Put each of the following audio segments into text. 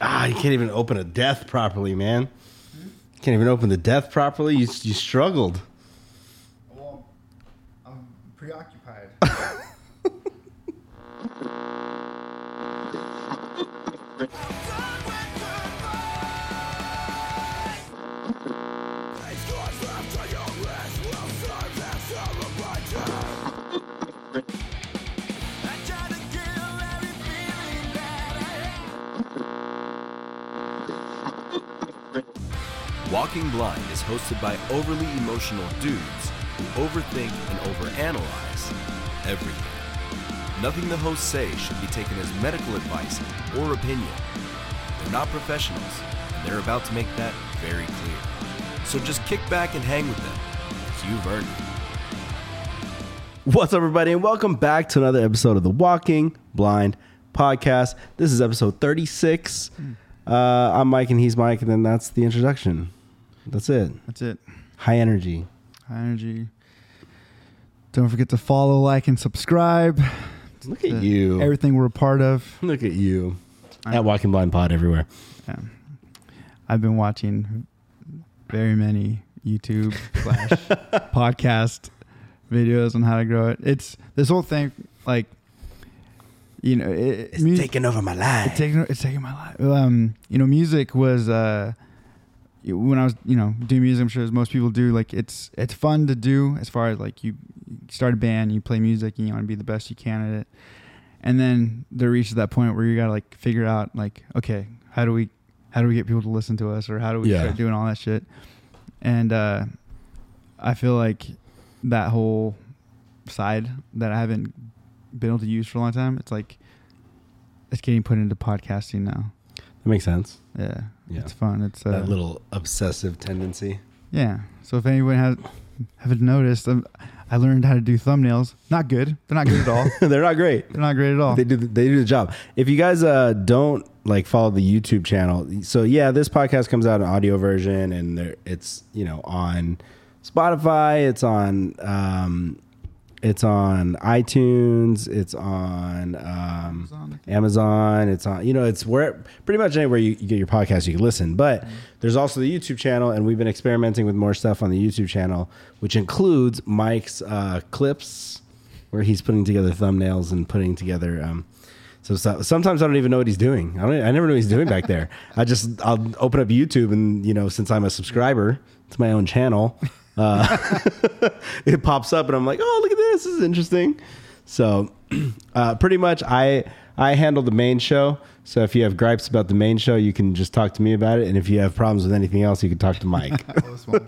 Ah, you can't even open a death properly, man. Can't even open the death properly. You you struggled. Well, I'm preoccupied. Walking Blind is hosted by overly emotional dudes who overthink and overanalyze everything. Nothing the hosts say should be taken as medical advice or opinion. They're not professionals, and they're about to make that very clear. So just kick back and hang with them, as you've earned it. What's up, everybody, and welcome back to another episode of the Walking Blind Podcast. This is episode 36. Hmm. Uh, I'm Mike, and he's Mike, and then that's the introduction. That's it. That's it. High energy. High energy. Don't forget to follow, like, and subscribe. Look at you. Everything we're a part of. Look at you. i At Walking Blind Pod everywhere. Yeah. I've been watching very many YouTube slash podcast videos on how to grow it. It's this whole thing, like, you know, it, It's mu- taking over my life. It's taking it's taking my life. Um, you know, music was uh, when I was you know doing music. I'm sure as most people do. Like it's it's fun to do as far as like you start a band, you play music, and you want to be the best you can at it. And then there reaches that point where you gotta like figure out like okay, how do we how do we get people to listen to us, or how do we Yeah. start doing all that shit? And uh, I feel like that whole side that I haven't been able to use for a long time. It's like it's getting put into podcasting now. That makes sense. Yeah, Yeah. it's fun. It's uh, that little obsessive tendency. yeah. So if anyone has haven't noticed, um, I learned how to do thumbnails. Not good. They're not good at all. They're not great. They're not great at all. They do the, they do the job. If you guys uh, don't like follow the YouTube channel, so yeah, this podcast comes out in audio version, and there, it's you know on Spotify, it's on um, it's on iTunes, it's on um, Amazon, it's on you know it's where pretty much anywhere you, you get your podcast you can listen. But there's also the YouTube channel, and we've been experimenting with more stuff on the YouTube channel, which includes Mike's uh, clips where he's putting together thumbnails and putting together. Um, so, so sometimes I don't even know what he's doing. I don't. I never know what he's doing back there. I just I'll open up YouTube and you know since I'm a subscriber to my own channel, uh, it pops up and I'm like, oh look at this. Is interesting. So, uh, pretty much I I handle the main show. So if you have gripes about the main show, you can just talk to me about it. And if you have problems with anything else, you can talk to Mike. Small,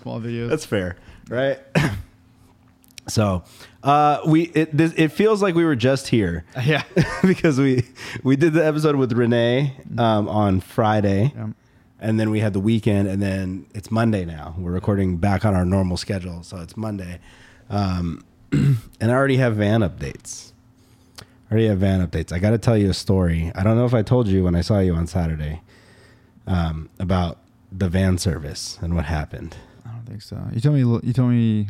small videos. That's fair, right? so, uh, we it this, it feels like we were just here yeah. because we we did the episode with Renee um, on Friday, Yeah. and then we had the weekend, and then it's Monday now. We're recording back on our normal schedule, so it's Monday, um, and I already have van updates. I already have van updates. I got to tell you a story. I don't know if I told you when I saw you on Saturday um, about the van service and what happened. I don't think so. You told me. You told me.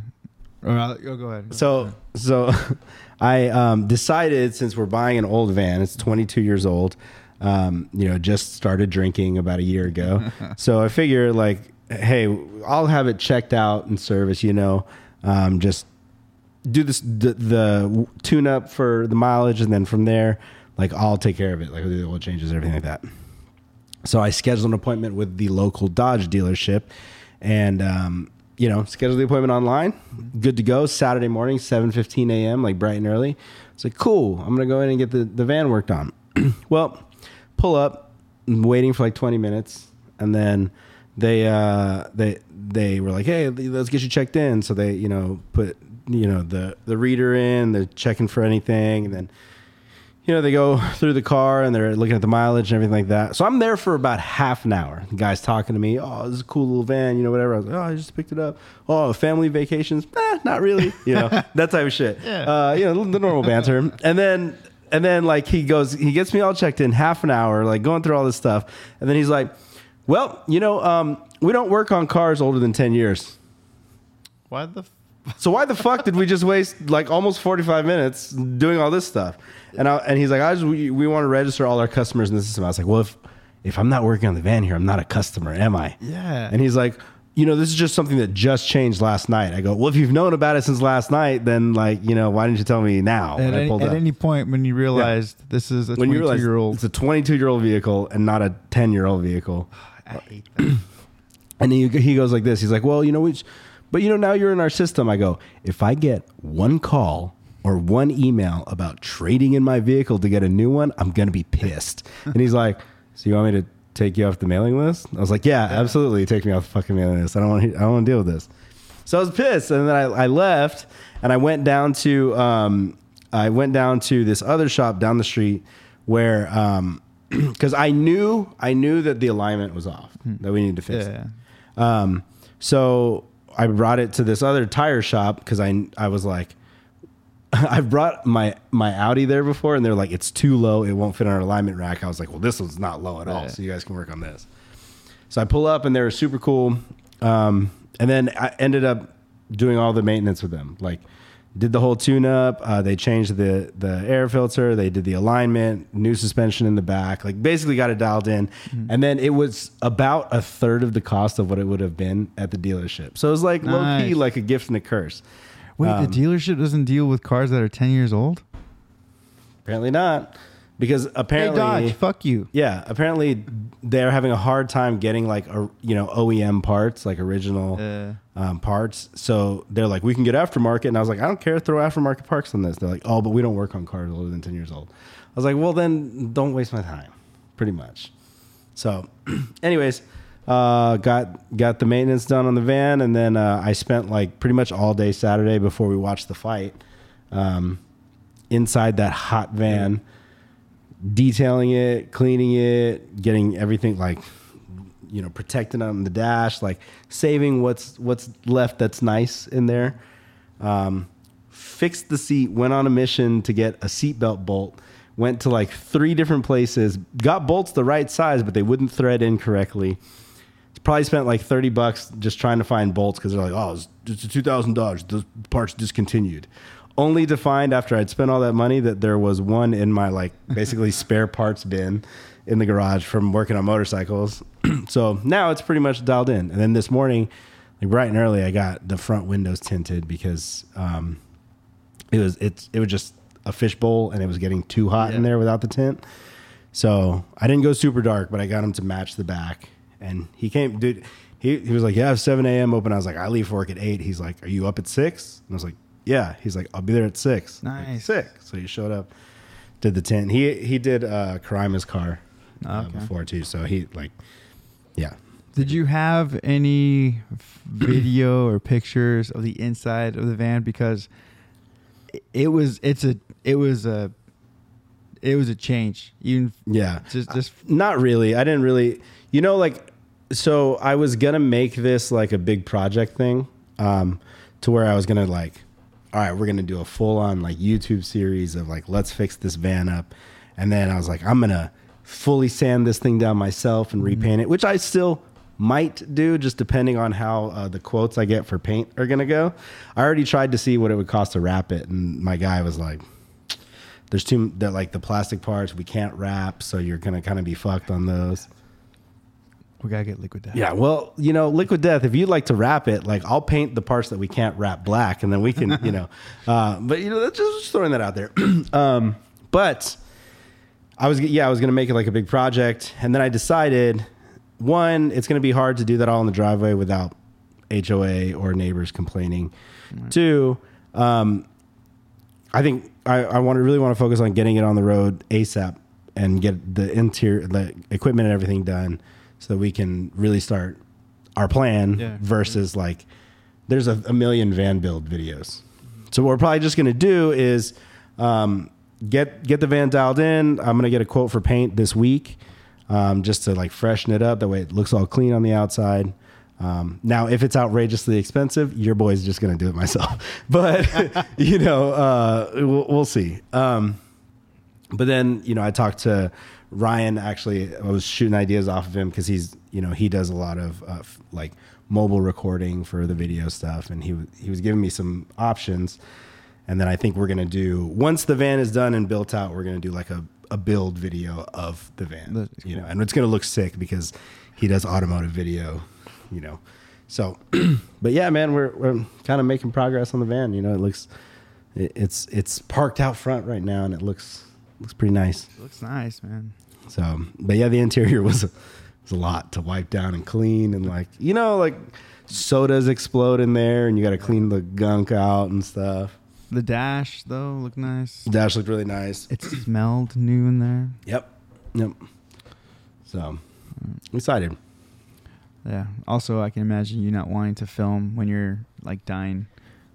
Or I'll, oh, go ahead. So, so I um, decided since we're buying an old van, it's 22 years old. Um, you know, just started drinking about a year ago. so I figure like, hey, I'll have it checked out and service. You know, um, just do this the, the tune up for the mileage, and then from there, like I'll take care of it. Like the oil changes, and everything like that. So I scheduled an appointment with the local Dodge dealership, and um, you know, scheduled the appointment online. Good to go. Saturday morning, seven fifteen a.m., like bright and early. It's like cool. I'm gonna go in and get the the van worked on. well, pull up, I'm waiting for like twenty minutes, and then they uh they they were like, hey, let's get you checked in. So they you know put you know the the reader in, they're checking for anything, and then you know, they go through the car and they're looking at the mileage and everything like that. So I'm there for about half an hour. The guy's talking to me. Oh, this is a cool little van, you know, whatever. I was like, oh, I just picked it up. Oh, family vacations? Eh, not really. You know, that type of shit. Yeah. Uh, you know, the normal banter. And then, and then like he goes, he gets me all checked in half an hour, like going through all this stuff. And then he's like, well, you know, um, we don't work on cars older than 10 years. Why the? So why the fuck did we just waste like almost 45 minutes doing all this stuff? And I, and he's like, I just, we, we want to register all our customers in the system. I was like, well, if, if I'm not working on the van here, I'm not a customer, am I? Yeah. And he's like, you know, this is just something that just changed last night. I go, well, if you've known about it since last night, then like, you know, why didn't you tell me now? at any, at any point when you realized this is a when you 22 realize year old, it's a 22 year old vehicle and not a 10 year old vehicle. I hate that. And he, he goes like this. He's like, well, you know, we, but you know, now you're in our system. I go, if I get one call or one email about trading in my vehicle to get a new one, I'm going to be pissed. and he's like, so you want me to take you off the mailing list? I was like, yeah, absolutely. Take me off the fucking mailing list. I don't want to, I don't want to deal with this. So I was pissed. And then I, I left and I went down to, um, I went down to this other shop down the street where, um, because I knew I knew that the alignment was off that we needed to fix it. Yeah. Um, so I brought it to this other tire shop because I I was like, I've brought my my Audi there before, and they're like, it's too low, it won't fit on our alignment rack. I was like, well, this one's not low at all, so you guys can work on this. So I pull up, and they're super cool. Um, and then I ended up doing all the maintenance with them, like. Did the whole tune up. Uh, they changed the the air filter. They did the alignment, new suspension in the back. Like basically got it dialed in, Mm-hmm. and then it was about a third of the cost of what it would have been at the dealership. So it was like low key, like a gift and a curse. Wait, Um, the dealership doesn't deal with cars that are 10 years old? Apparently not, because apparently, hey, Dodge, fuck you. yeah, apparently they're having a hard time getting like a you know OEM parts, like original Uh, um, parts. So they're like, we can get aftermarket, and I was like, I don't care, throw aftermarket parts on this. They're like, oh, but we don't work on cars older than ten years old. I was like, well, then don't waste my time, pretty much. So, anyways, uh, got got the maintenance done on the van, and then uh, I spent like pretty much all day Saturday before we watched the fight um, inside that hot van, detailing it, cleaning it, getting everything like you know protecting on the dash, like saving what's what's left that's nice in there. Um, fixed the seat, went on a mission to get a seatbelt bolt. Went to like three different places, got bolts the right size, but they wouldn't thread in correctly. Probably spent like thirty bucks just trying to find bolts because they're like, oh, it's, a two thousand dollars. The parts discontinued. Only to find after I'd spent all that money that there was one in my like basically spare parts bin in the garage from working on motorcycles. so now it's pretty much dialed in. And then this morning, like bright and early, I got the front windows tinted because um, it was it's it was just a fishbowl and it was getting too hot in there without the tint. So I didn't go super dark, but I got him to match the back. And he came, dude. He, he was like, "Yeah, I have 7 a.m. open." I was like, "I leave for work at 8. He's like, "Are you up at 6? And I was like, "Yeah." He's like, "I'll be there at 6. I'm like, Nice. Sick. So he showed up, did the tent. He he did uh, Karima's car uh, Okay. before too. So he like, yeah. Did you have any video or pictures of the inside of the van? Because it- it was it's a it was a it was a change. Even Yeah. just just Not really. I didn't really. You know, like, so I was gonna make this like a big project thing, um, to where I was gonna like, all right, we're gonna do a full on like YouTube series of like let's fix this van up, and then I was like, I'm gonna fully sand this thing down myself and repaint it, which I still might do, just depending on how uh, the quotes I get for paint are gonna go. I already tried to see what it would cost to wrap it, and my guy was like, "There's too that like the plastic parts we can't wrap, so you're gonna kind of be fucked on those." We gotta get liquid death. Yeah, well, you know, Liquid Death, if you'd like to wrap it, like I'll paint the parts that we can't wrap black and then we can, you know, uh, but you know, that's just, just throwing that out there. um, but I was, yeah, I was to make it like a big project. And then I decided one, it's to be hard to do that all in the driveway without HOA or neighbors complaining. Two, um, I think I, I want to really want to focus on getting it on the road ASAP and get the interior, the equipment and everything done so that we can really start our plan Yeah. versus like there's a, a million van build videos. So what we're probably just going to do is um, get get the van dialed in. I'm going to get a quote for paint this week um, just to like freshen it up. That way it looks all clean on the outside. Um, now, if it's outrageously expensive, your boy's just going to do it myself. But you know, uh, we'll, we'll see. Um, but then you know i talked to ryan actually i was shooting ideas off of him because he's you know he does a lot of uh, f- like mobile recording for the video stuff and he, w- he was giving me some options. And then i think we're going to do once the van is done and built out we're going to do like a, a build video of the van That's you know? And it's going to look sick because he does automotive video you know? So but yeah man we're, we're kind of making progress on the van you know? It looks it, it's it's parked out front right now and it looks looks pretty nice. It looks nice, man. So but yeah the interior was a, was a lot to wipe down and clean and like you know like sodas explode in there and you got to clean the gunk out and stuff The dash though looked nice. dash looked really nice It smelled new in there. yep yep so excited Yeah. Also, I can imagine you not wanting to film when you're like dying,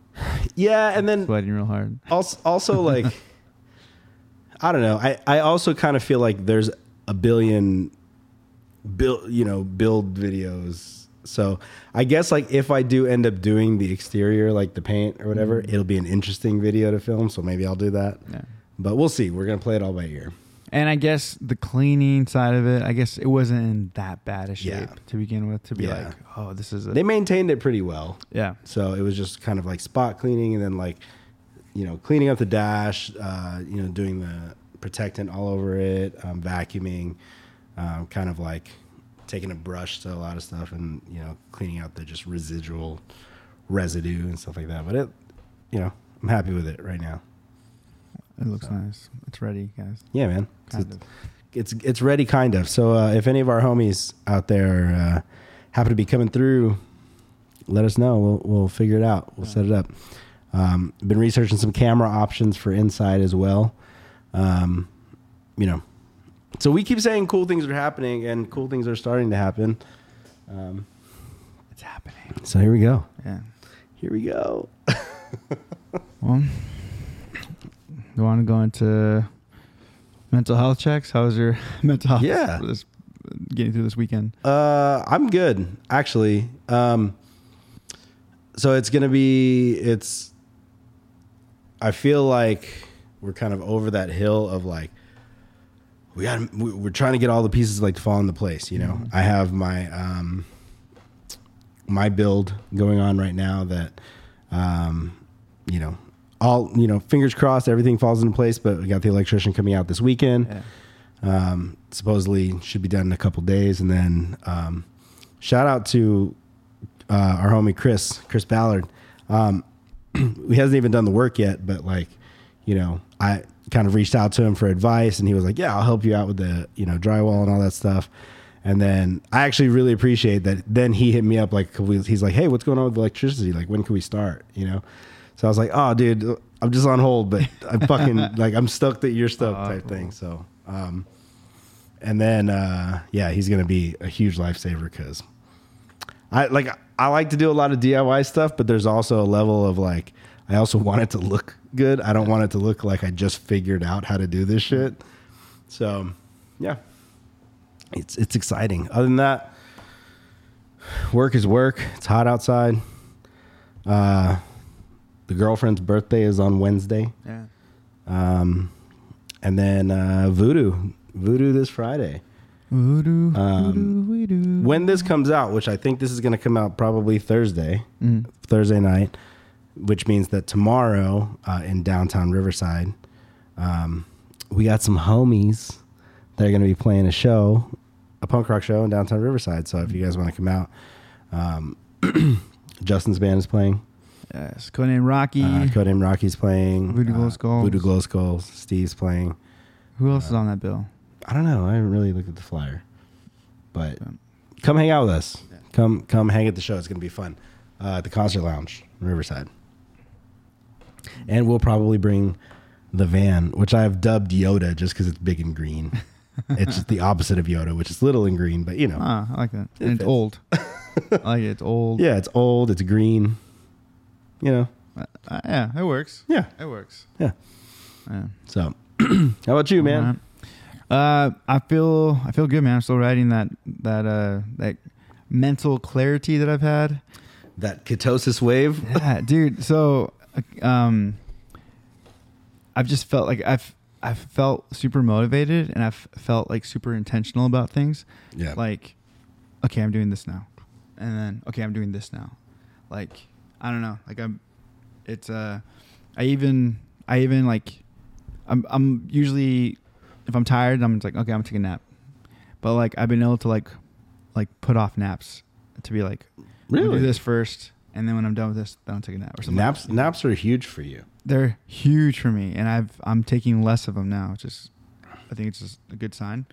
yeah and then sweating real hard. also, also like i don't know i i also kind of feel like there's a billion build you know build videos so i guess like if i do end up doing the exterior like the paint or whatever mm-hmm. it'll be an interesting video to film so maybe i'll do that Yeah. but we'll see we're gonna play it all by ear And I guess the cleaning side of it, I guess it wasn't in that bad a shape Yeah. to begin with. To be Yeah. like, oh, this is a they maintained it pretty well yeah. So it was just kind of like spot cleaning and then like, you know, cleaning up the dash, uh, you know, doing the protectant all over it, um, vacuuming, um, kind of like taking a brush to a lot of stuff and, you know, cleaning out the just residual residue and stuff like that. But it, you know, I'm happy with it right now. It looks nice. It's ready, guys. Yeah, man. Kind it's, of. it's it's ready, kind of. So uh, if any of our homies out there uh, happen to be coming through, let us know. We'll we'll figure it out. We'll set it up. Um, been researching some camera options for inside as well. Um, you know, so we keep saying cool things are happening and cool things are starting to happen. Um, It's happening. so here we go. Yeah. Here we go. Well, you want to go into mental health checks? How's your mental health? Yeah. this getting through this weekend. Uh, I'm good actually. Um, so it's gonna be it's. I feel like we're kind of over that hill of like we got we- we're trying to get all the pieces like to fall into place. You know, I have my um my build going on right now that um you know all you know fingers crossed everything falls into place but we got the electrician coming out this weekend Yeah. um, supposedly should be done in a couple days. And then um, shout out to uh, our homie Chris, Chris Ballard. Um, he hasn't even done the work yet, but like, you know, I kind of reached out to him for advice, and he was like, "Yeah, I'll help you out with the you know drywall and all that stuff." And then I actually really appreciate that. Then he hit me up like he's like, "Hey, what's going on with electricity? Like, when can we start?" You know. So I was like, "Oh, dude, I'm just on hold, but I'm fucking like I'm stoked that you're stoked type thing." So, um, and then uh, yeah, he's gonna be a huge lifesaver because I like I like to do a lot of DIY stuff, but there's also a level of like I also want it to look good. I don't want it to look like I just figured out how to do this shit. So, yeah, it's it's exciting. Other than that, work is work. It's hot outside. Uh, the girlfriend's birthday is on Wednesday. Yeah. Um, and then uh, Voodoo, Voodoo this Friday. Um. When this comes out, which I think this is going to come out probably Thursday, Mm. Thursday night, which means that tomorrow uh, in downtown Riverside, um, we got some homies that are going to be playing a show, a punk rock show in downtown Riverside. So if you guys want to come out, um, Justin's band is playing. Yes, codename Rocky. Uh, Codename Rocky's playing. Voodoo Glow uh, Voodoo Glow Skulls. Steve's playing. Who else is on that bill? I don't know. I haven't really looked at the flyer, but come hang out with us. Come come hang at the show. It's gonna be fun. Uh, at the concert lounge, Riverside, and we'll probably bring the van, which I have dubbed Yoda just because it's big and green. it's just the opposite of Yoda, which is little and green, but you know, Ah, I like that. And it's old. I like it. It's old. yeah, it's old, it's green. You know, Uh, uh, yeah, it works. yeah, It works. yeah. Yeah. So, how about you, man? Uh, I feel I feel good, man. I'm still riding that that uh that mental clarity that I've had. That ketosis wave. Yeah, dude. So, um, I've just felt like I've I've felt super motivated and I've felt like super intentional about things. Yeah. Like, okay, I'm doing this now, and then okay, I'm doing this now. Like, I don't know. Like I'm, it's uh, I even I even like, I'm I'm usually if I'm tired, I'm just like okay, I'm gonna take a nap. But like I've been able to like, like put off naps to be like, Really? do this first, and then when I'm done with this, then I'll take a nap or something. Naps naps are huge for you. They're huge for me, and I've I'm taking less of them now. Which is, I think it's just a good sign.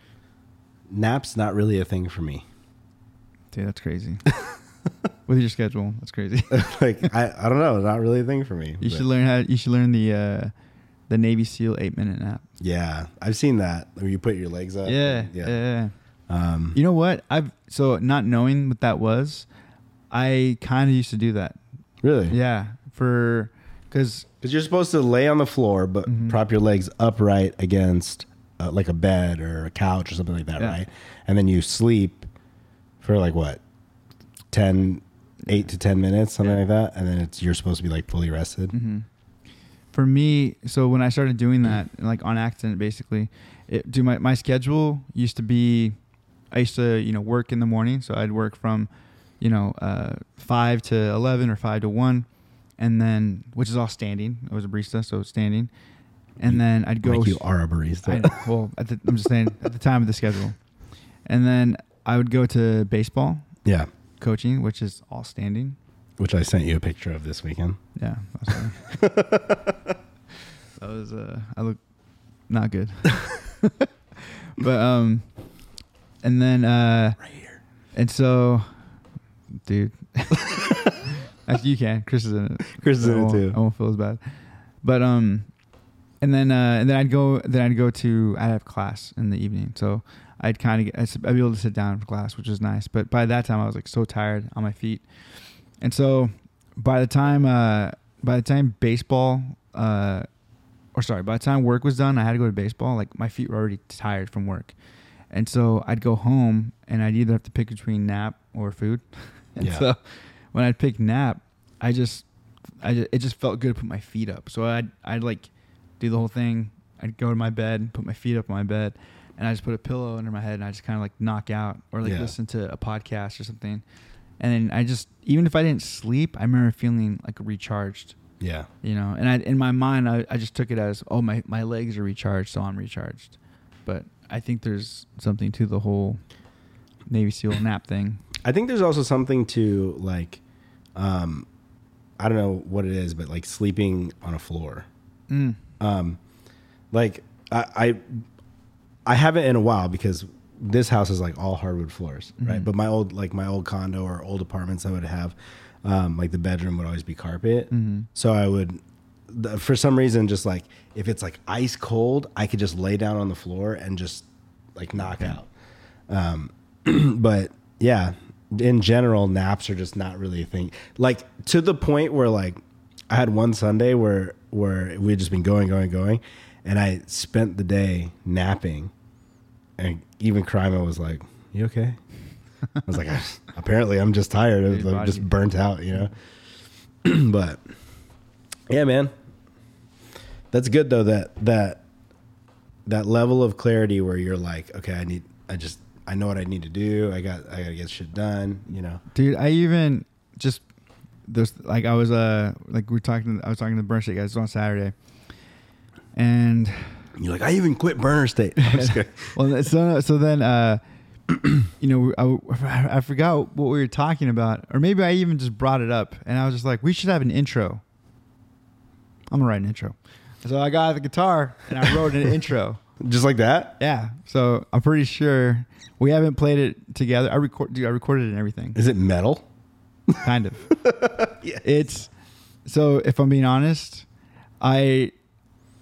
Naps not really a thing for me. Dude, that's crazy. With your schedule, that's crazy. like I, I don't know, It's not really a thing for me. You but- should learn how. You should learn the uh, the Navy SEAL eight minute nap. Yeah, I've seen that where you put your legs up. Yeah, and- yeah. yeah. Um, You know what? I've so not knowing what that was, I kind of used to do that. really? Yeah, for because Because you're supposed to lay on the floor, but Mhm. prop your legs upright against uh, like a bed or a couch or something like that, Yeah. right? And then you sleep for like what, 10, 8 to ten minutes, something Yeah. like that, and then it's you're supposed to be like fully rested. hmm For me, so when I started doing that, like on accident, basically, it, do my my schedule used to be, I used to you know work in the morning, so I'd work from, you know, uh, five to eleven or five to one, and then which is all standing. I was a barista, so standing, and then I'd go. Like you are a barista. I. Well, at the, I'm just saying at the time of the schedule, and then I would go to baseball yeah, coaching, which is all standing. Which I sent you a picture of this weekend. Yeah, that's fine. that was uh, I look not good. but um, and then uh, Right here. and so, dude, actually you can. Chris is in it. Chris is in it too. I won't feel as bad. But um, and then uh, and then I'd go. Then I'd go to. I'd have class in the evening, so I'd kind of get. I'd be able to sit down for class, which was nice. But by that time, I was like so tired on my feet, and so by the time uh, by the time baseball uh, or sorry, by the time work was done, I had to go to baseball. Like my feet were already tired from work, and so I'd go home and I'd either have to pick between nap or food. and Yeah. so when I'd pick nap, I just, I just, it just felt good to put my feet up. So I'd, I'd like do the whole thing. I'd go to my bed, put my feet up on my bed, and I just put a pillow under my head and I just kind of like knock out or like Yeah. listen to a podcast or something. And then I just, even if I didn't sleep, I remember feeling like recharged Yeah. you know and I, in my mind I, I just took it as oh my, my legs are recharged so i'm recharged but i think there's something to the whole navy seal nap thing I think there's also something to like, um, I don't know what it is, but like sleeping on a floor. mm. Um, like I, I, I haven't in a while because this house is like all hardwood floors, right? Mhm. But my old like my old condo or old apartments, I would have, um, like the bedroom would always be carpet. Mhm. So I would, the, for some reason, just like if it's like ice cold, I could just lay down on the floor and just like knock out. Um, but yeah, in general, naps are just not really a thing. Like to the point where like I had one Sunday where where we had just been going, going, going, and I spent the day napping, and even Kryma was like, "You okay?" I was like, "Apparently, I'm just tired. I'm just burnt out, you know." but Yeah, man. That's good though. That that that level of clarity where you're like, okay, I need, I just, I know what I need to do. I got, I got to get shit done. You know. dude. I even just there's like I was uh like we are talking. I was talking to the State guys on Saturday, and You're like, I even quit Burner State. Well, so so then uh, you know I, I forgot what we were talking about, or maybe I even just brought it up, and I was just like, we should have an intro. I'm gonna write an intro. So I got the guitar and I wrote an intro. just like that. Yeah. So I'm pretty sure we haven't played it together. I record, dude, I recorded it and everything. Is it metal? kind of. Yeah. It's so if I'm being honest, I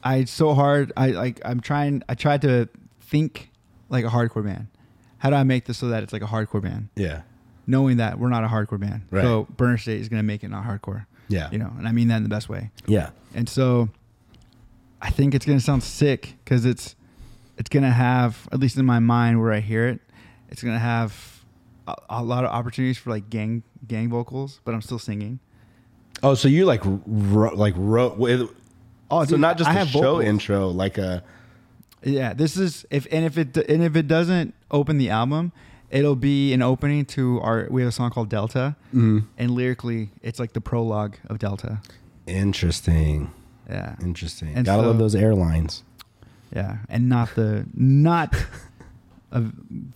I so hard I like I'm trying I tried to think like a hardcore band. How do I make this so that it's like a hardcore band? Yeah. Knowing that we're not a hardcore band. Right. So Burner State is gonna make it not hardcore. Yeah. You know, and I mean that in the best way. Yeah. And so I think it's gonna sound sick because it's it's gonna have at least in my mind where I hear it, it's gonna have a, a lot of opportunities for like gang gang vocals, but I'm still singing. Oh, so you like wrote, like wrote. Oh, so dude, not just I a show vocals. intro, like a. Yeah, this is if and if it and if it doesn't open the album, it'll be an opening to our. We have a song called Delta, Mm. and lyrically, it's like the prologue of Delta. Interesting. Yeah, Interesting. And Gotta so- love those airlines. yeah, and not the not a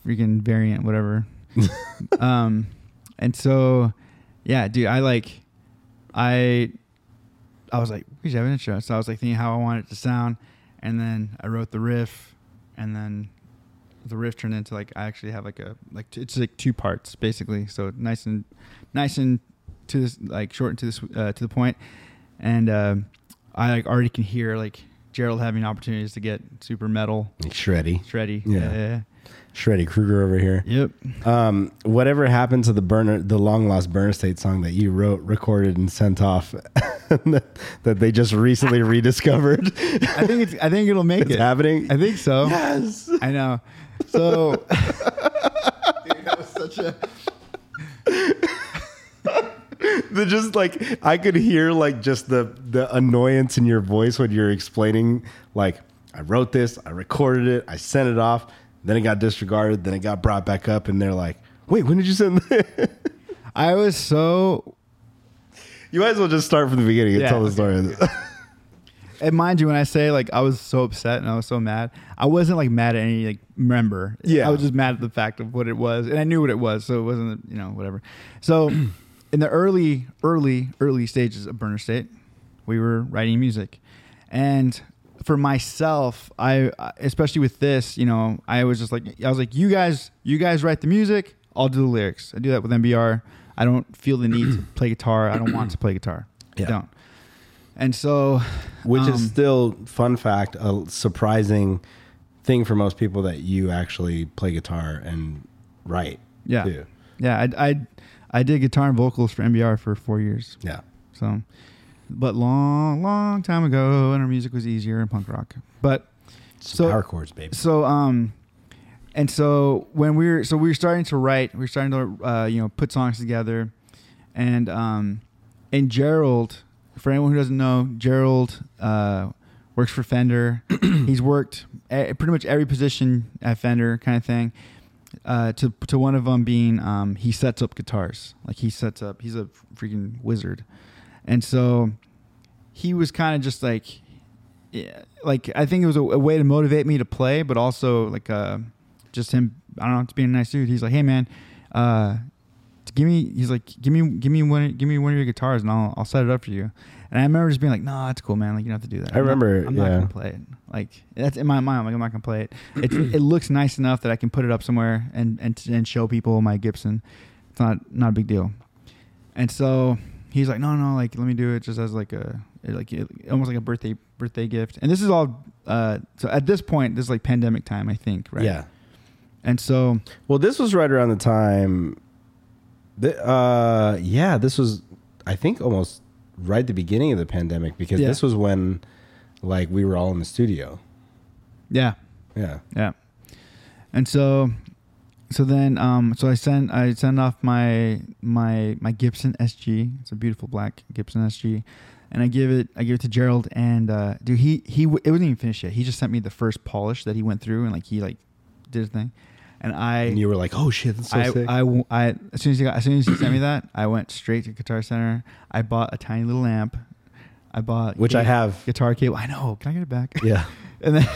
freaking variant, whatever. um, and so, yeah, dude, I like, I, I was like, we should have an intro. So I was like thinking how I want it to sound, and then I wrote the riff, and then the riff turned into like I actually have like a like t- it's like two parts basically. So nice and nice and to this like short and to this uh, to the point, and um, I like already can hear like Gerald having opportunities to get super metal, Like Shreddy. shreddy. Yeah. yeah. Shreddy Krueger over here. Yep. Um, whatever happened to the burner, the long lost Burner State song that you wrote, recorded, and sent off, that, they just recently rediscovered? I think it's. I think it'll make it's it. happening. I think so. yes. I know. So, dude, that was such a. the just like I could hear like just the the annoyance in your voice when you're explaining like I wrote this, I recorded it, I sent it off, then it got disregarded, then it got brought back up, and they're like, "Wait, when did you send that?" I was so. you might as well just start from the beginning and Yeah, tell the story. And mind you, when I say like I was so upset and I was so mad, I wasn't like mad at any like member. Yeah. I was just mad at the fact of what it was, and I knew what it was, so it wasn't you know whatever. So, in the early, early, early stages of Burner State, we were writing music, and for myself, I especially with this, you know, I was just like I was like, you guys, you guys write the music, I'll do the lyrics. I do that with MBR. I don't feel the need to play guitar. I don't want to play guitar. Yeah. I don't. And so, Which um, is still fun fact, a surprising thing for most people that you actually play guitar and write. Yeah. too. Yeah, I, I I did guitar and vocals for MBR for four years. Yeah. So, but long, long time ago, and our music was easier in punk rock. But Some So- power chords, baby. so um, and so when we were so we were starting to write, we were starting to uh, you know put songs together, and um, and Gerald, for anyone who doesn't know, Gerald uh, works for Fender. He's worked a pretty much every position at Fender, kind of thing. Uh, to to one of them being um, he sets up guitars, like he sets up. He's a freaking wizard, and so he was kind of just like yeah, like I think it was a, a way to motivate me to play, but also like uh, just him. I don't know, just being a nice dude. He's like, hey man, uh, give me. He's like, give me, give me one, give me one of your guitars, and I'll, I'll set it up for you. And I remember just being like, no, it's cool, man. Like you don't have to do that. I I'm not- remember, I'm not yeah. gonna play it. Like that's in my mind. I'm like, I'm not gonna play it. It it looks nice enough that I can put it up somewhere and and and show people my Gibson. It's not not a big deal. And so he's like, no, no, no, like let me do it just as like a like almost like a birthday birthday gift. And this is all. Uh, so at this point, this is like pandemic time, I think, right? Yeah. And so Well, this was right around the time. That, uh, yeah, this was, I think, almost right at the beginning of the pandemic because Yeah. this was when, like, we were all in the studio. yeah, Yeah. Yeah. And so so then um so I sent I sent off my my my Gibson SG. It's a beautiful black Gibson SG and I give it I give it to Gerald and uh, dude he he w- it wasn't even finished yet. He just sent me the first polish that he went through and like he like did his thing, and I And you were like, "Oh shit, that's so I, sick." I, w- I- as soon as he got, as soon as he sent me that, I went straight to Guitar Center. I bought a tiny little amp. I bought Which I have. guitar cable. I know. Can I get it back? yeah, And then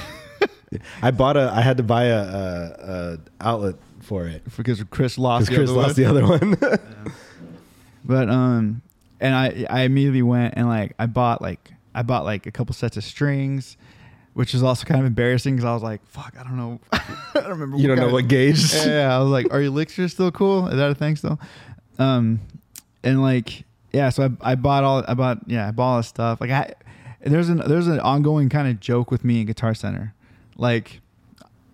I bought a. I had to buy a, a, a outlet for it because Chris lost the Chris other lost one. the other one. But um, and I I immediately went and like I bought like I bought like a couple sets of strings, which is also kind of embarrassing because I was like, fuck, I don't know, I don't remember. you don't know kind what gauge. Yeah, yeah, I was like, are licks still cool? Is that a thing still? Um, and like yeah, so I I bought all I bought yeah I bought all this stuff. Like I there's an there's an ongoing kind of joke with me in Guitar Center, like.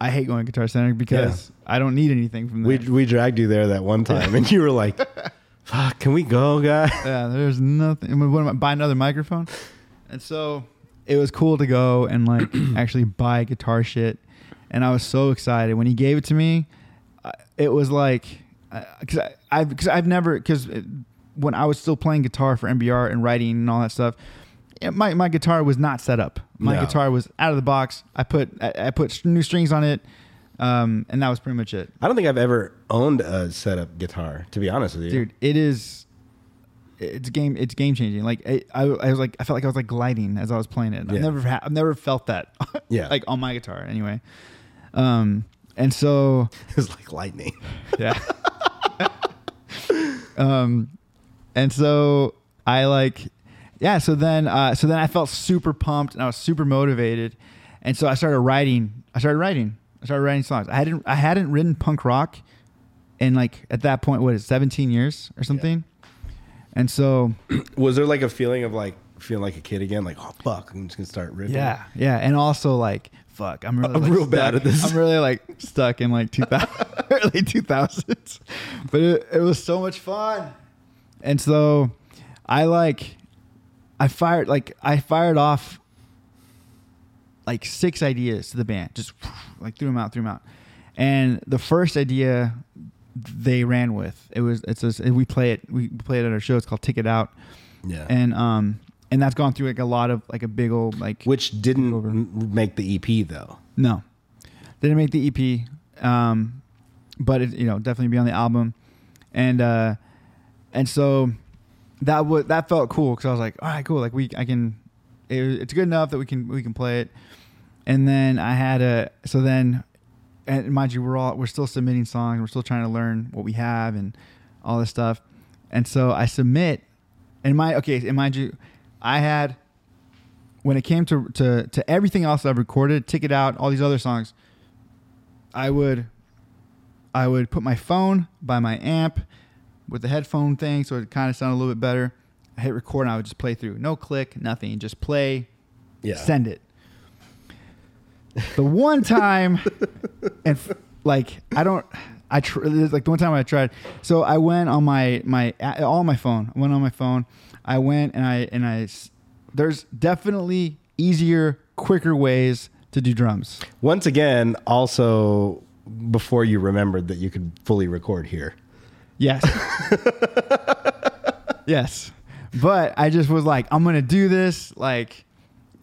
I hate going to Guitar Center because I don't need anything from there. We we dragged you there that one time, and you were like, "Fuck, can we go, guy?" yeah, there's nothing. What am I buy another microphone? And so it was cool to go and like actually buy guitar shit. And I was so excited when he gave it to me. It was like because I, I because I've never because when I was still playing guitar for MBR and writing and all that stuff. My, my guitar was not set up. My No. guitar was out of the box. I put I, I put new strings on it, um, and that was pretty much it. I don't think I've ever owned a setup guitar. To be honest with you, dude it is it's game it's game changing like I, I, I was like i felt like i was like gliding as i was playing it Yeah. i've never ha- i've never felt that Yeah. like on my guitar anyway um and so it was like lightning. yeah um and so i like yeah so then uh so then i felt super pumped and i was super motivated. And so i started writing i started writing i started writing songs. I hadn't i hadn't written punk rock in like at that point what is 17 years or something? And so Was there like a feeling of like feeling like a kid again? Like, oh fuck, I'm just gonna start riffing. yeah yeah and also like fuck i'm really I'm like, real bad at this. i'm really like stuck in like 2000 early 2000s but it, it was so much fun. And so i like i fired like i fired off like six ideas to the band. Just like threw them out threw them out. And the first idea they ran with it was it's a, we play it we play it at our show. It's called ticket out. Yeah. and um and that's gone through like a lot of like a big old like Which didn't make the EP though. no. Didn't make the ep um but it you know definitely be on the album. And uh and so that would that felt cool because i was like all right cool like we i can it, it's good enough that we can we can play it. And then i had a so then and mind you we're all we're still submitting songs we're still trying to learn what we have and all this stuff. And so i submit and my okay and mind you i had when it came to, to to everything else I've recorded, Ticket Out, all these other songs, I would I would put my phone by my amp with the headphone thing so it kind of sounded a little bit better. I hit record and I would just play through. No click, nothing. Just play, Yeah. send it. The one time, and f- like I don't, I tr- like the one time I tried. So I went on my my all my phone. I went on my phone. I went and I and I. There's definitely easier, quicker ways to do drums. Once again, also before you remembered that you could fully record here. Yes. yes. But I just was like, I'm gonna do this. Like,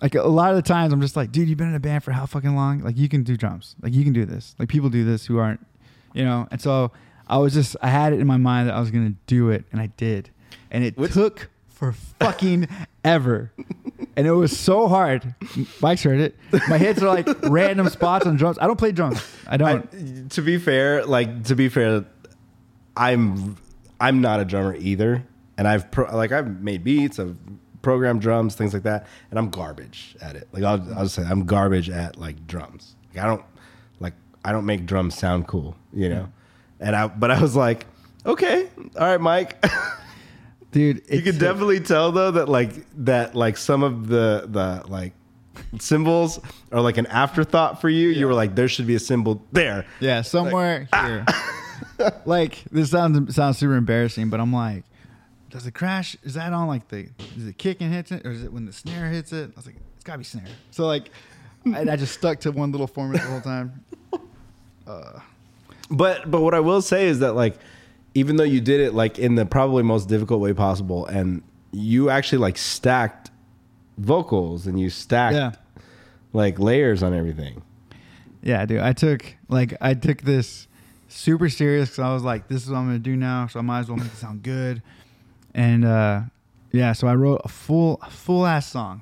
like a lot of the times, I'm just like, dude, you've been in a band for how fucking long? Like, you can do drums. Like, you can do this. Like, people do this who aren't, you know. And so I was just, I had it in my mind that I was gonna do it, and I did. And it took for fucking ever. And it was so hard. Mike's heard it. My hits are like random spots on drums. I don't play drums. I don't. I, to be fair, like to be fair, I'm I'm not a drummer either, and I've pro, like I've made beats, I've programmed drums, things like that, and I'm garbage at it. Like I'll I'll just say I'm garbage at like drums. Like I don't like I don't make drums sound cool, you know. And I but I was like, okay, all right, Mike. Dude, you could definitely tell though that like that like some of the the like cymbals are like an afterthought for you. You were like, there should be a cymbal there. Yeah, somewhere ah! here. like this sounds sounds super embarrassing, but I'm like, does it crash? Is that on like the is it kick and hits it, or is it when the snare hits it? I was like, it's gotta be snare. So like, and I just stuck to one little format the whole time. Uh. But but what I will say is that like even though you did it like in the probably most difficult way possible and you actually like stacked vocals and you stacked Yeah. like layers on everything. Yeah, dude. I took like I took this super serious because I was like, this is what I'm gonna do now, so I might as well make it sound good. And uh, yeah, so I wrote a full full ass song,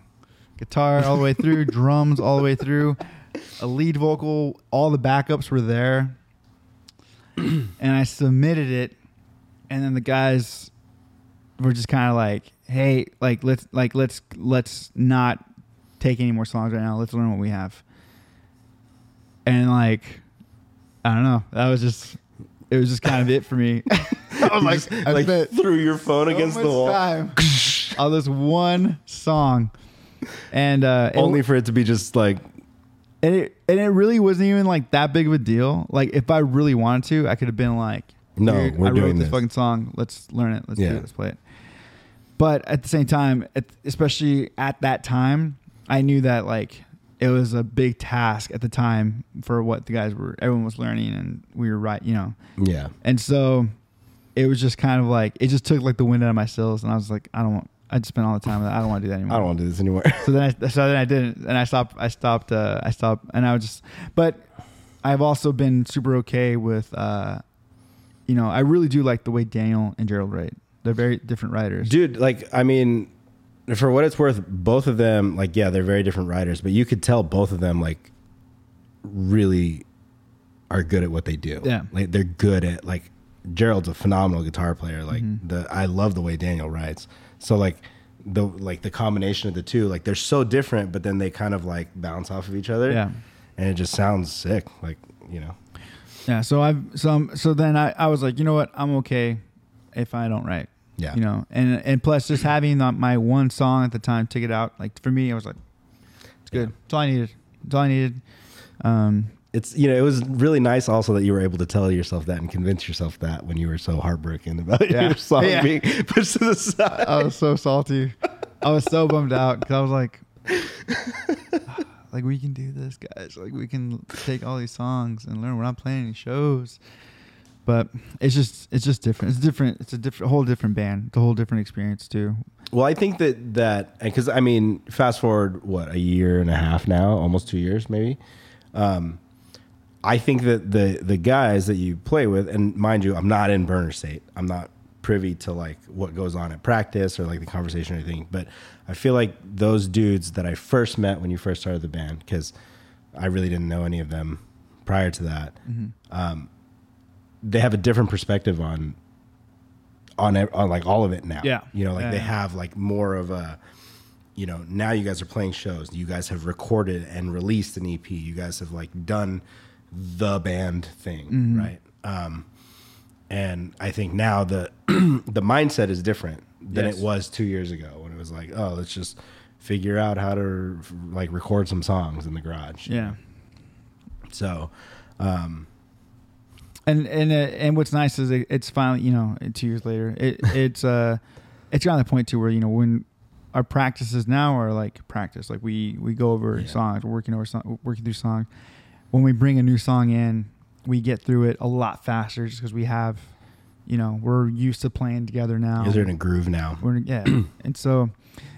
guitar all the way through, drums all the way through, a lead vocal, all the backups were there, and I submitted it, and then the guys were just kind of like, hey, like let's like let's let's not take any more songs right now. Let's learn what we have and like I don't know. That was just it was just kind of it for me. I was like, I like spent threw your phone so against the wall, on this one song, and uh, it- only for it to be just like and it and it really wasn't even like that big of a deal. Like if I really wanted to, I could have been like, No, we're I wrote doing this this." fucking song. Let's learn it. Let's do it. Let's play it." But at the same time, especially at that time, I knew that like it was a big task at the time for what the guys were. Everyone was learning, and we were right. You know, yeah. and so it was just kind of like it just took like the wind out of my sails, and I was like, I don't want. I just spent all the time with that. I don't want to do that anymore. I don't want to do this anymore. So then I so then I didn't, and I stopped. I stopped. Uh, I stopped, and I was just. But I've also been super okay with. Uh, you know, I really do like the way Daniel and Gerald write. They're very different writers. dude like i mean for what it's worth both of them like yeah they're very different writers but you could tell both of them like really are good at what they do Yeah. like they're good at like gerald's a phenomenal guitar player like Mm-hmm. the i love the way daniel writes so like the like the combination of the two like they're so different but then they kind of like bounce off of each other Yeah. and it just sounds sick like you know Yeah. So I've so I'm, so then I, I was like, you know what, I'm okay if I don't write. Yeah. You know, and and plus just having my one song at the time, take it out. Like for me, I was like, it's good. It's all I needed. It's all I needed. Um, it's you know it was really nice also that you were able to tell yourself that and convince yourself that when you were so heartbroken about Yeah. your song Yeah. being pushed to the side. I was so salty. I was so bummed out because I was like, like we can do this, guys. Like we can take all these songs and learn. We're not playing any shows, but it's just it's just different. It's different. It's a different, whole different band. It's a whole different experience too. Well, I think that that because I mean, fast forward what a year and a half now, almost two years maybe. Um, I think that the the guys that you play with, and mind you, I'm not in burner state. I'm not privy to like what goes on at practice or like the conversation or anything. But I feel like those dudes that I first met when you first started the band, because I really didn't know any of them prior to that. Um, they have a different perspective on on on like all of it now. Yeah. you know, like Yeah, they yeah. have like more of a you know now you guys are playing shows you guys have recorded and released an ep you guys have like done the band thing Mm-hmm. right um and i think now the the mindset is different than Yes. it was two years ago when it was like oh let's just figure out how to like record some songs in the garage Yeah. so um And and uh, and what's nice is it, it's finally you know two years later it it's uh it's gotten to the point to where you know when our practices now are like practice like we we go over songs we're working over song, working through songs. When we bring a new song in we get through it a lot faster just because we have you know we're used to playing together now. Guys are in a groove now. We're yeah, and so,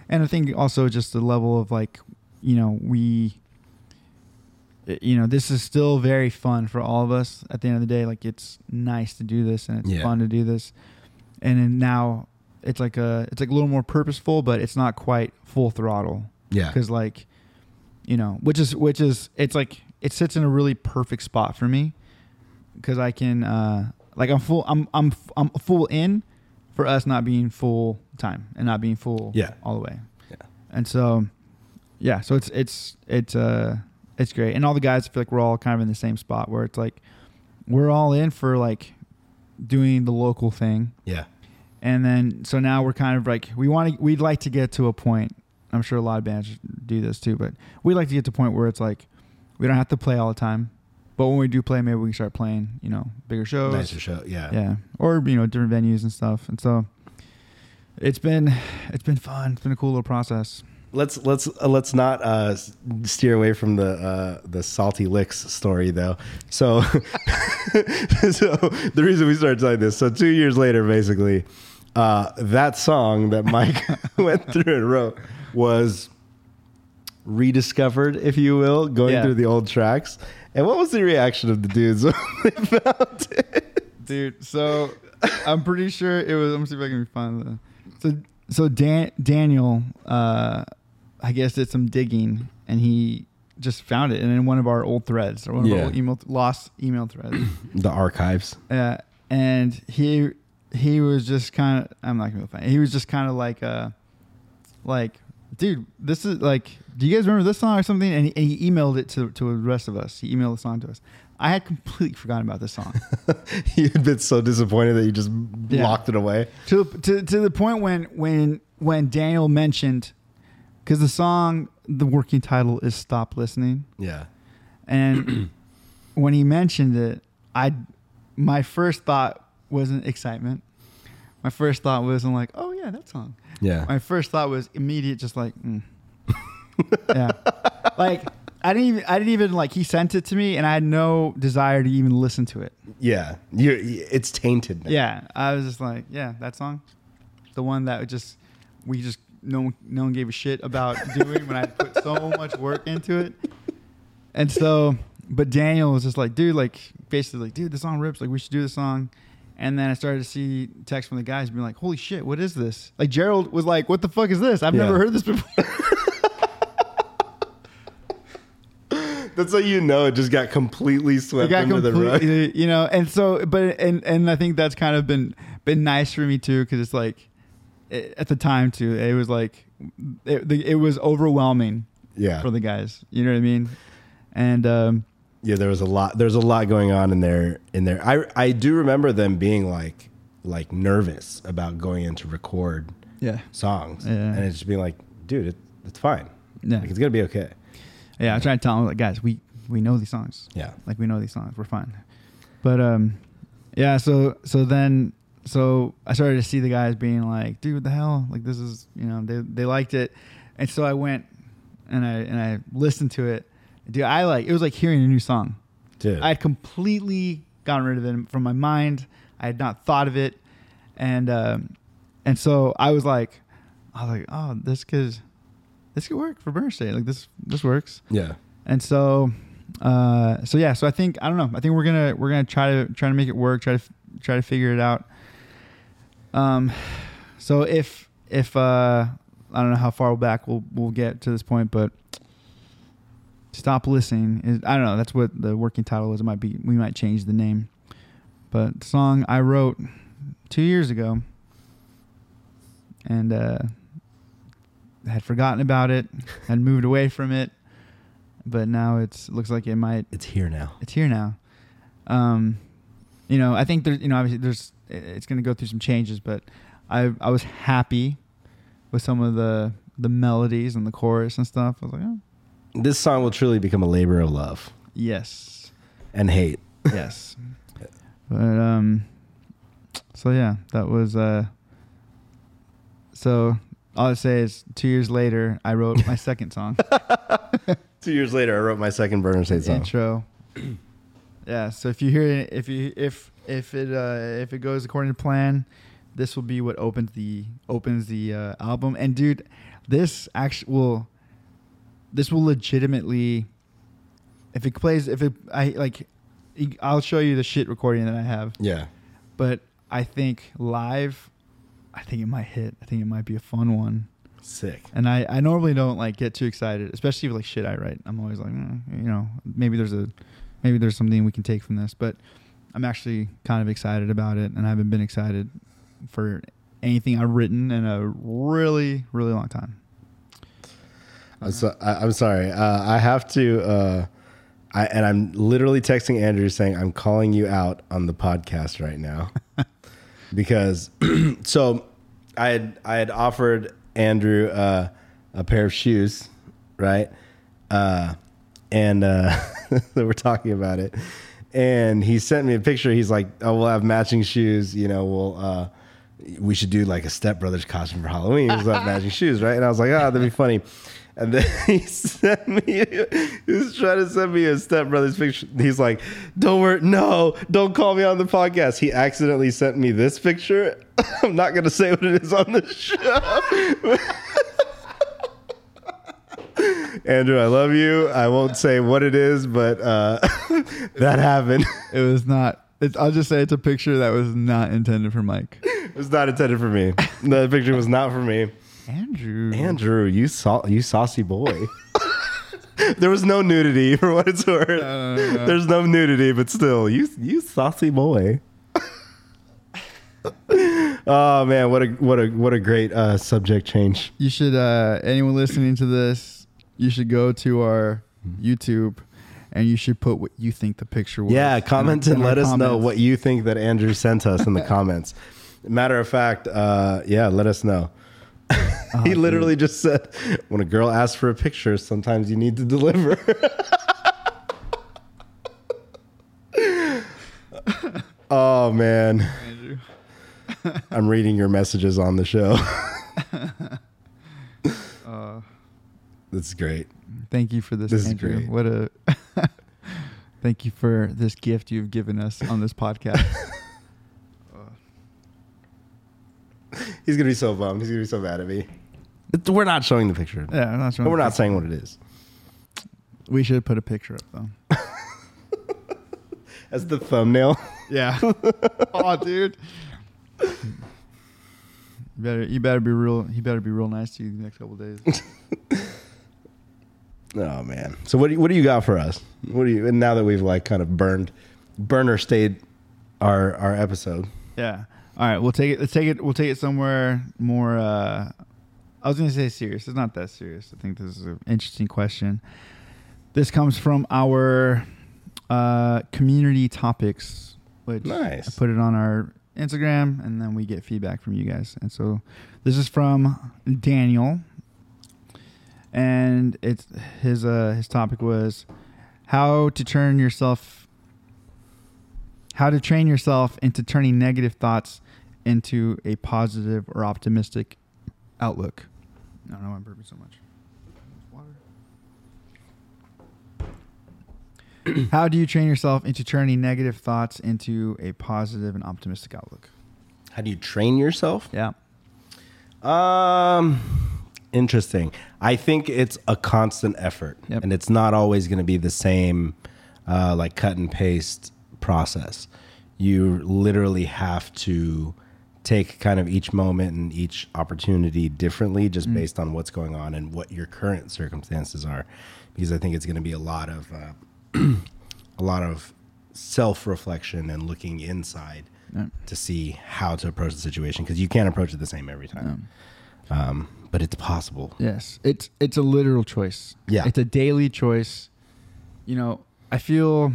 and I think also just the level of like, you know, we, you know, this is still very fun for all of us. At the end of the day, like it's nice to do this and it's Yeah. fun to do this, and then now it's like a it's like a little more purposeful, but it's not quite full throttle yeah because like, you know, which is which is it's like it sits in a really perfect spot for me because I can uh like I'm full I'm I'm I'm full in for us not being full time and not being full Yeah. all the way. Yeah. And so yeah, so it's it's it's uh it's great. And all the guys I feel like we're all kind of in the same spot where it's like we're all in for like doing the local thing. yeah And then so now we're kind of like we want to we'd like to get to a point. I'm sure a lot of bands do this too, but we'd like to get to a point where it's like we don't have to play all the time. But when we do play, maybe we can start playing, you know, bigger shows. nicer show yeah Yeah. Or, you know, different venues and stuff. And so it's been it's been fun. It's been a cool little process. Let's let's uh, let's not uh, steer away from the uh, the salty licks story though. So, so the reason we started telling this, so two years later, basically, uh, that song that Mike went through and wrote was rediscovered, if you will, going Yeah. through the old tracks. And what was the reaction of the dudes when they found it? dude. So I'm pretty sure it was. Let me see if I can find the. So so Dan, Daniel, uh, I guess did some digging and he just found it and in one of our old threads or one of our old email lost email threads. The archives. uh, and he he was just kind of. I'm not gonna find. He was just kind of like uh like. Dude, this is like. Do you guys remember this song or something? And he, and he emailed it to to the rest of us. He emailed the song to us. I had completely forgotten about this song. You'd been so disappointed that you just Yeah. locked it away. to, to to the point when when when Daniel mentioned because the song the working title is "Stop Listening," Yeah. and when he mentioned it, I my first thought wasn't excitement. My first thought wasn't like, "Oh yeah, that song." Yeah. My first thought was immediate, just like, mm. yeah, like. I didn't even. I didn't even like. He sent it to me, and I had no desire to even listen to it. Yeah. You it's tainted now. Yeah, I was just like, yeah, that song, the one that just we just no one no one gave a shit about doing when I put so much work into it. And so, but Daniel was just like, dude, like basically like, dude, the song rips. Like we should do the song. And then I started to see text from the guys being like, holy shit, what is this? Like Gerald was like, what the fuck is this? I've Yeah. never heard this before. That's how you know it just got completely swept got under the rug. you know, and so, but and and I think that's kind of been been nice for me too, because it's like it, at the time too, it was like it, the, it was overwhelming Yeah. for the guys. You know what I mean? And um, yeah, there was a lot. There's a lot going on in there. In there, I I do remember them being like like nervous about going in to record yeah, songs, Yeah. and it's just being like, dude, it, it's fine. Yeah. like, it's gonna be okay. yeah. I tried to tell them like, guys, we we know these songs. Yeah, like we know these songs. We're fine. But um, yeah. So so then so I started to see the guys being like, dude, what the hell? Like this is you know they they liked it, and so I went and I and I listened to it. Dude, I like it was like hearing a new song. dude. I had completely gotten rid of it from my mind. I had not thought of it, and um, and so I was like, I was like, oh, this could this could work for State. Like this this works. yeah, And so, uh, so yeah, so I think I don't know. I think we're gonna we're gonna try to try to make it work. Try to try to figure it out. Um, so if if uh, I don't know how far back we'll we'll get to this point, but stop listening is I don't know. That's what the working title is. It might be we might change the name, but the song I wrote two years ago, and uh, had forgotten about it, had moved away from it but now it's looks like it might it's here now. it's here now. Um, you know, I think there's you know obviously there's it's going to go through some changes, but I I was happy with some of the the melodies and the chorus and stuff. I was like, oh, This song will truly become a labor of love yes, and hate. yes. but um, so yeah, that was uh. So all I say is, two years later, I wrote my second song. Two years later, I wrote my second Burner State song. intro. yeah, so if you hear it, if you if if it uh, if it goes according to plan, this will be what opens the opens the uh, album. And dude, this actually will this will legitimately if it plays if it I like I'll show you the shit recording that I have, Yeah, but I think live I think it might hit. I think it might be a fun one. sick. And I, I normally don't like get too excited, especially with like shit I write. I'm always like, mm, you know, maybe there's a, maybe there's something we can take from this. But I'm actually kind of excited about it, and I haven't been excited for anything I've written in a really, really long time. I'm, so, I, I'm sorry. Uh, I have to, uh, I, and I'm literally texting Andrew saying I'm calling you out on the podcast right now because so I had I had offered Andrew uh, a pair of shoes, right? Uh, and uh, we're talking about it, and he sent me a picture. He's like, "Oh, we'll have matching shoes. You know, we'll." Uh, we should do like a Step Brothers costume for Halloween. We'll have matching shoes, right? And I was like, oh, that'd be funny. And then he sent me, he was trying to send me his stepbrother's picture. He's like, don't worry, no, don't call me on the podcast. He accidentally sent me this picture. I'm not going to say what it is on the show. Andrew, I love you. I won't say what it is, but uh, that happened. It was not. It's, I'll just say it's a picture that was not intended for Mike. It was not intended for me. The picture was not for me. Andrew. Andrew, you saw you saucy boy. there was no nudity for what it's worth. There's no nudity, but still, you you saucy boy. oh man, what a what a what a great uh, subject change. You should. Uh, anyone listening to this, you should go to our YouTube, and you should put what you think the picture was. Yeah, comment and our let us know what you think that Andrew sent us in the comments. Matter of fact, uh, yeah, let us know. he literally just said, "When a girl asks for a picture, sometimes you need to deliver." oh man, I'm reading your messages on the show. That's great. Thank you for this, This is Andrew. great. What a. Thank you for this gift you've given us on this podcast. He's gonna be so bummed. He's gonna be so mad at me. It's- We're not showing the picture. yeah, I'm not sure. But we're not saying what it is. We should put a picture up though. As the thumbnail. Yeah. oh, dude. You better you better be real. He better be real nice to you the next couple days. Oh man. So what do you, what do you got for us? What do you and now that we've like kind of burned Burner State our our episode. yeah. All right. We'll take it. Let's take it. We'll take it somewhere more. uh I was gonna say serious. It's not that serious. I think this is an interesting question. This comes from our uh, community topics, which Nice. I put it on our Instagram, and then we get feedback from you guys. And so this is from Daniel, and it's his uh, his topic was how to turn yourself, how to train yourself into turning negative thoughts into a positive or optimistic outlook. I don't know why I'm burping so much. Water. How do you train yourself into turning negative thoughts into a positive and optimistic outlook? How do you train yourself? Yeah. Um interesting. I think it's a constant effort. Yep. And it's not always going to be the same uh, like cut and paste process. You literally have to take kind of each moment and each opportunity differently just based on what's going on and what your current circumstances are because I think it's going to be a lot of uh, a lot of self-reflection and looking inside Yeah. to see how to approach the situation because you can't approach it the same every time. Um, but it's possible. Yes, it's it's a literal choice. Yeah. it's a daily choice. You know, I feel.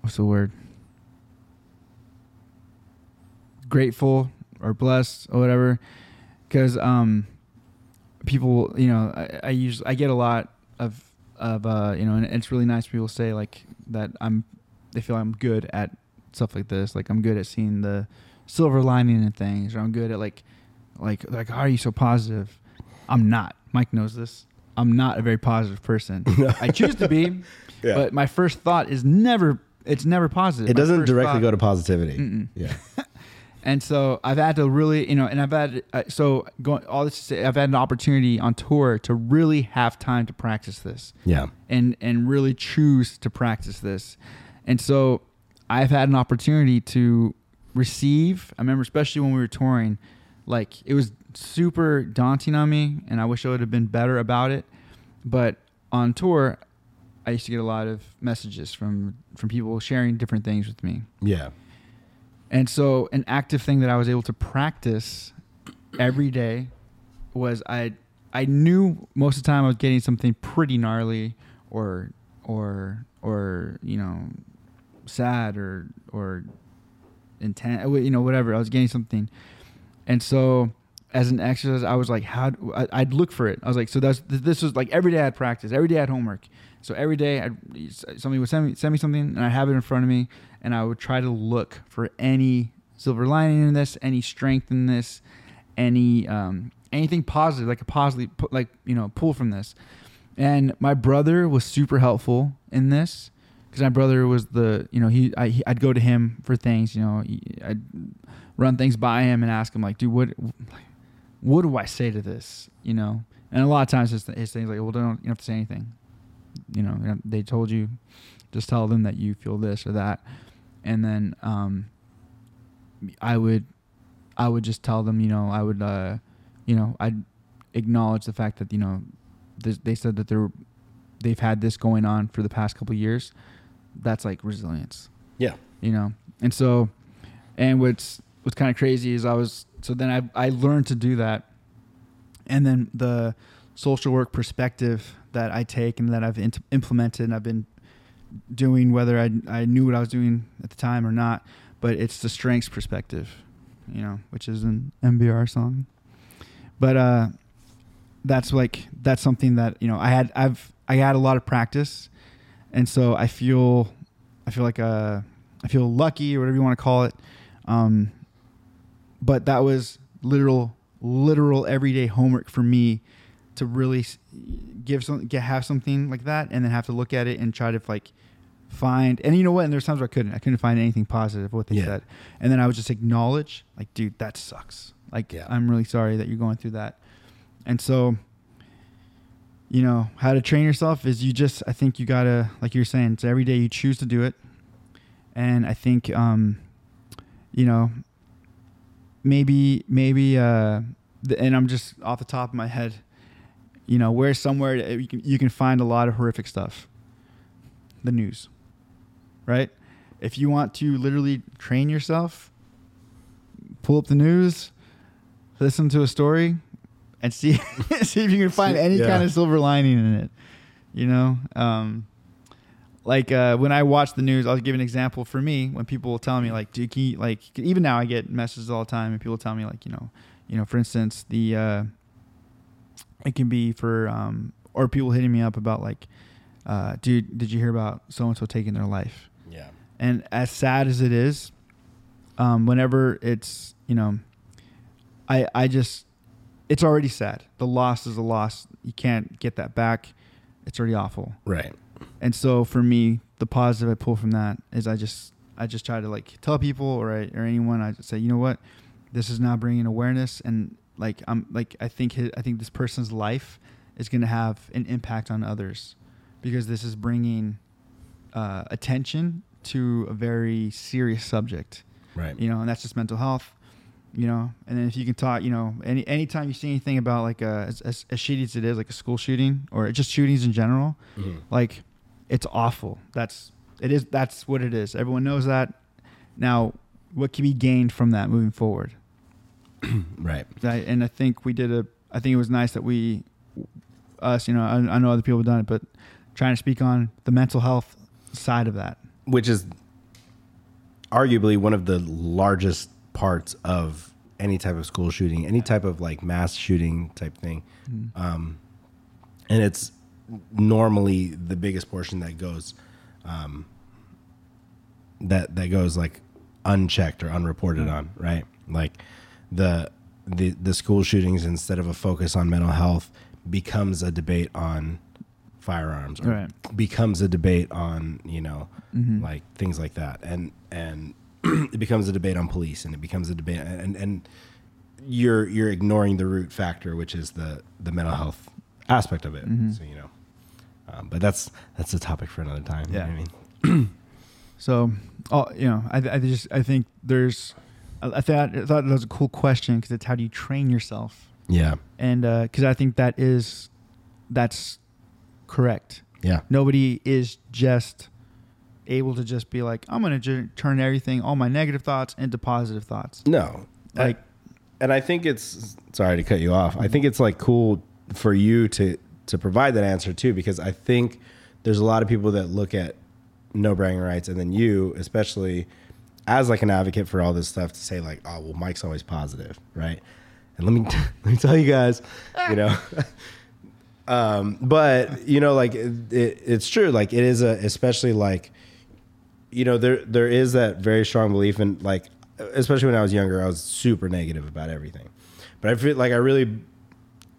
What's the word? Grateful or blessed or whatever, because um, people, you know, I, I usually I get a lot of of uh, you know, and it's really nice. People say like that I'm, they feel I'm good at stuff like this. Like I'm good at seeing the silver lining in things, or I'm good at like, like, like, how are you so positive? I'm not. Mike knows this. I'm not a very positive person. I choose to be, Yeah. but my first thought is never. It's never positive. It My doesn't directly thought- go to positivity. Yeah. and so I've had to really, you know, and I've had uh, so going all this say, I've had an opportunity on tour to really have time to practice this. Yeah. and and really choose to practice this. And so I've had an opportunity to receive. I remember especially when we were touring, like it was super daunting on me, and I wish I would have been better about it. But on tour, I used to get a lot of messages from from people sharing different things with me. Yeah. And so, an active thing that I was able to practice every day was I I knew most of the time I was getting something pretty gnarly or or or you know sad or or intense you know whatever I was getting something. And so as an exercise I was like how do- I, I'd look for it. I was like so that's this was like every day I'd practice every day I'd homework. So every day I'd, somebody would send me send me something and I have it in front of me and I would try to look for any silver lining in this any strength in this any um, anything positive, like a positive, like you know, pull from this. And my brother was super helpful in this because my brother was the, you know, he, I, I'd go to him for things, you know, he- I'd run things by him and ask him like, dude, what, what do I say to this, you know? And a lot of times his, his things like, well, don't you don't have to say anything, you know, they told you, just tell them that you feel this or that, and then um, I would, I would just tell them, you know, I would, uh, you know, I'd acknowledge the fact that you know, this, they said that they're, they've had this going on for the past couple years. That's like resilience. Yeah. you know? And so and what's what's kind of crazy is i was so then i i learned to do that. And then the social work perspective that i take and that i've int- implemented and i've been doing whether I, I knew what i was doing at the time or not but it's the strengths perspective you know which is an mbr song. But uh that's like that's something that you know i had i've i had a lot of practice and so i feel i feel like uh i feel lucky or whatever you want to call it um but that was literal literal everyday homework for me to really give some get have something like that and then have to look at it and try to like find and you know what and there's times where i couldn't i couldn't find anything positive what they Yeah. said and then i would just acknowledge like dude that sucks like Yeah. i'm really sorry that you're going through that and so you know how to train yourself is you just i think you gotta like you're saying it's every day you choose to do it. And i think um you know maybe maybe uh th- and i'm just off the top of my head you know where somewhere you can you can find a lot of horrific stuff. The news right? If you want to literally train yourself pull up the news listen to a story and see see if you can find any Yeah. kind of silver lining in it you know um like uh, when I watch the news, I'll give an example for me. When people will tell me like, "Dude, can you, like even now I get messages all the time, and people tell me like, you know, you know, for instance, the uh, it can be for um, or people hitting me up about like, uh, dude, did you hear about so and so taking their life? Yeah. And as sad as it is, um, whenever it's you know, I I just it's already sad. The loss is a loss. You can't get that back. It's already awful. Right. And so for me, the positive I pull from that is I just I just try to like tell people or I, or anyone I just say you know what, this is now bringing awareness and like I'm like I think his, I think this person's life is going to have an impact on others because this is bringing uh, attention to a very serious subject Right. you know, and that's just mental health, you know. And then if you can talk, you know, any anytime you see anything about like a, as, as, as shitty as it is, like a school shooting or just shootings in general, Mhm. like it's awful. That's it is. That's what it is. Everyone knows that. Now, what can be gained from that moving forward? Right. I, and I think we did a. I think it was nice that we, us, you know, I, I know other people have done it, but trying to speak on the mental health side of that. Which is arguably one of the largest parts of any type of school shooting, any type of like mass shooting type thing. Um, and it's normally the biggest portion that goes um, that that goes like unchecked or unreported on, right? Like the the the school shootings instead of a focus on mental health becomes a debate on firearms or Right. becomes a debate on, you know, Mhm. like things like that. And and it becomes a debate on police and it becomes a debate and and you're you're ignoring the root factor which is the the mental health aspect of it. Mhm. So, you know. Um, but that's that's a topic for another time. you know Yeah. I mean. So, oh, you know, I, I just I think there's, I, thought I thought that was a cool question because it's how do you train yourself, Yeah. and because I think that is, that's correct. Yeah. Nobody is just able to just be like, I'm gonna ju- turn everything, all my negative thoughts into positive thoughts. No. Like, and I think it's sorry to cut you off. I think it's like cool for you to to provide that answer too, because I think there's a lot of people that look at no bragging rights, and then you, especially as like an advocate for all this stuff, to say like, oh well, Mike's always positive, right? And let me let me tell you guys, you know. um, but you know, like it, it, it's true. Like it is a, especially like you know there there is that very strong belief in like especially when I was younger I was super negative about everything but I feel like I really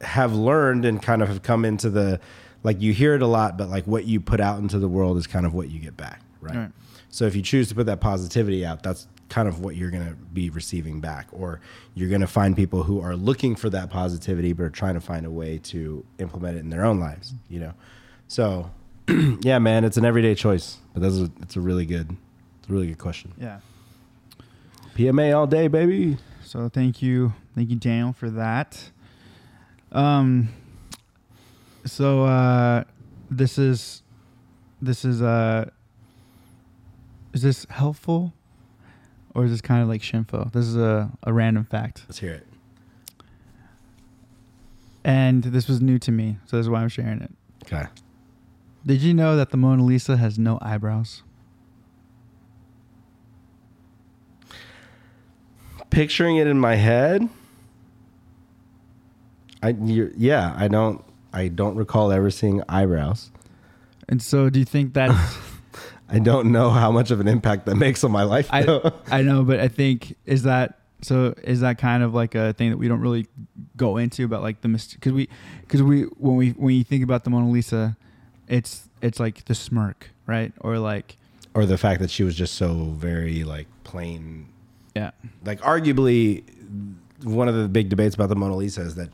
have learned and kind of have come into the like you hear it a lot, but like what you put out into the world is kind of what you get back, right? Right. So if you choose to put that positivity out, that's kind of what you're going to be receiving back, or you're going to find people who are looking for that positivity but are trying to find a way to implement it in their own lives, you know. So, yeah, man, it's an everyday choice, but that's a, it's a really good, it's a really good question. Yeah. PMA all day, baby. So thank you, thank you, Daniel, for that. Um. So uh, this is this is uh, is this helpful, or is this kind of like shinfo? This is a a random fact, Let's hear it. and this was new to me, so this is why I'm sharing it. Okay. Did you know that the Mona Lisa has no eyebrows? Picturing it in my head, I yeah, I don't I don't recall ever seeing eyebrows. And so, do you think that? I don't know how much of an impact that makes on my life. I. I know, but I think is that so is that kind of like a thing that we don't really go into about like the mystery? because we because we when we when you think about the Mona Lisa, it's it's like the smirk, right? Or like or the fact that she was just so very like plain yeah, like arguably one of the big debates about the Mona Lisa is that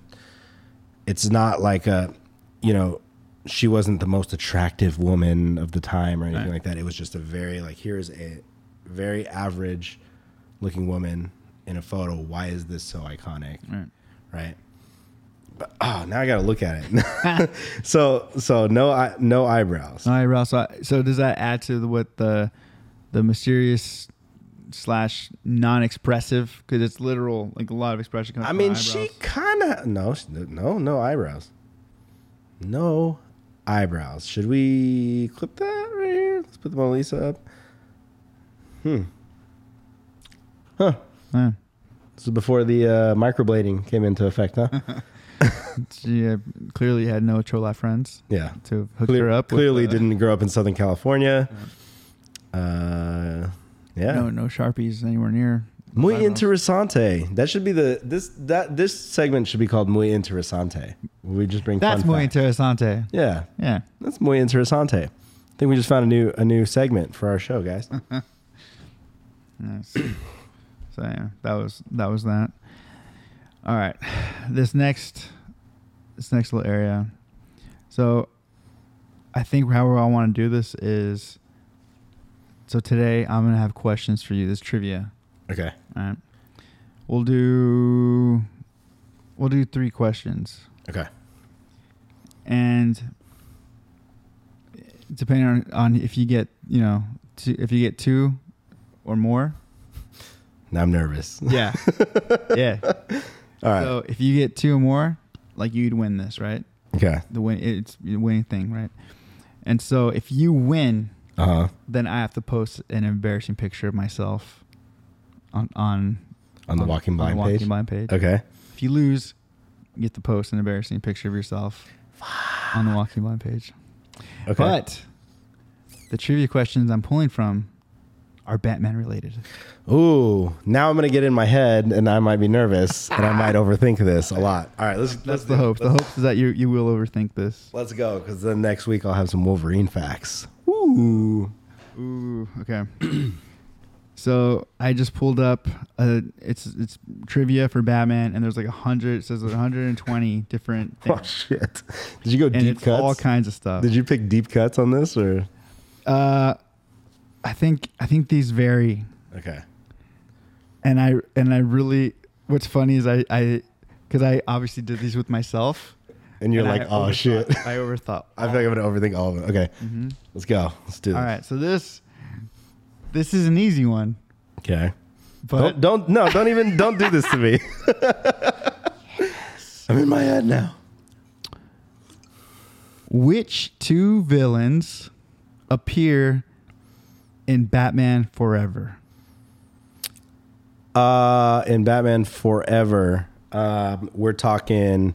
it's not like a you know she wasn't the most attractive woman of the time or anything Right. like that. It was just a very like here's a very average looking woman in a photo. Why is this so iconic? right. Right. But oh, now I got to look at it. so so no eye- no eyebrows. No eyebrows. So, so does that add to the, what the the mysterious slash non-expressive because it's literal like a lot of expression comes I mean, she kind of no, no, no eyebrows, no eyebrows. Should we clip that right here? Let's put the Mona Lisa up. Hmm. Huh. Yeah. This is before the uh, microblading came into effect, huh? she uh, clearly had no Chola friends yeah. to hook her up. with, clearly uh, didn't grow up in Southern California. Uh, yeah. no no sharpies anywhere near. Muy interesante. That should be the this that this segment should be called Muy interesante. We just bring That's muy interesante. Yeah, Yeah. that's muy interesante. I think we just found a new a new segment for our show, guys. Yes. so yeah, that was that was that. All right, this next this next little area. So, I think how I want to do this is. So today I'm gonna have questions for you. This trivia. okay. All right. We'll do. We'll do three questions, Okay. and depending on, on if you get you know two, if you get two or more, Now I'm nervous. Yeah. yeah. All right. So if you get two or more, like you'd win this, right? okay. The win it's the winning thing, right? And so if you win, Uh huh. then I have to post an embarrassing picture of myself on on On the Walking on Blind Walking page? Blind page. Okay. If you lose, you get to post an embarrassing picture of yourself on the Walking Blind page. Okay. But the trivia questions I'm pulling from are Batman related. Ooh, now I'm gonna get in my head, and I might be nervous, and I might overthink this a lot. All right, let's. That's let's the hope. The hope is that you you will overthink this. Let's go, because then next week I'll have some Wolverine facts. Ooh. Ooh, okay. so I just pulled up. Uh, it's it's trivia for Batman, and there's like a hundred. It says 120 different Things. Oh shit! Did you go and deep cuts? all kinds of stuff. Did you pick deep cuts on this, or Uh, I think I think these vary, okay? and I and I really. What's funny is I I because I obviously did these with myself. And you're and like, I oh shit! I overthought. I feel like I'm gonna overthink all of it. Okay, Mhm. let's go. Let's do this. All right, so this this is an easy one, Okay. but don't don't no don't even don't do this to me. I'm in my head now. Which two villains appear in Batman Forever? Uh, in Batman Forever, um, we're talking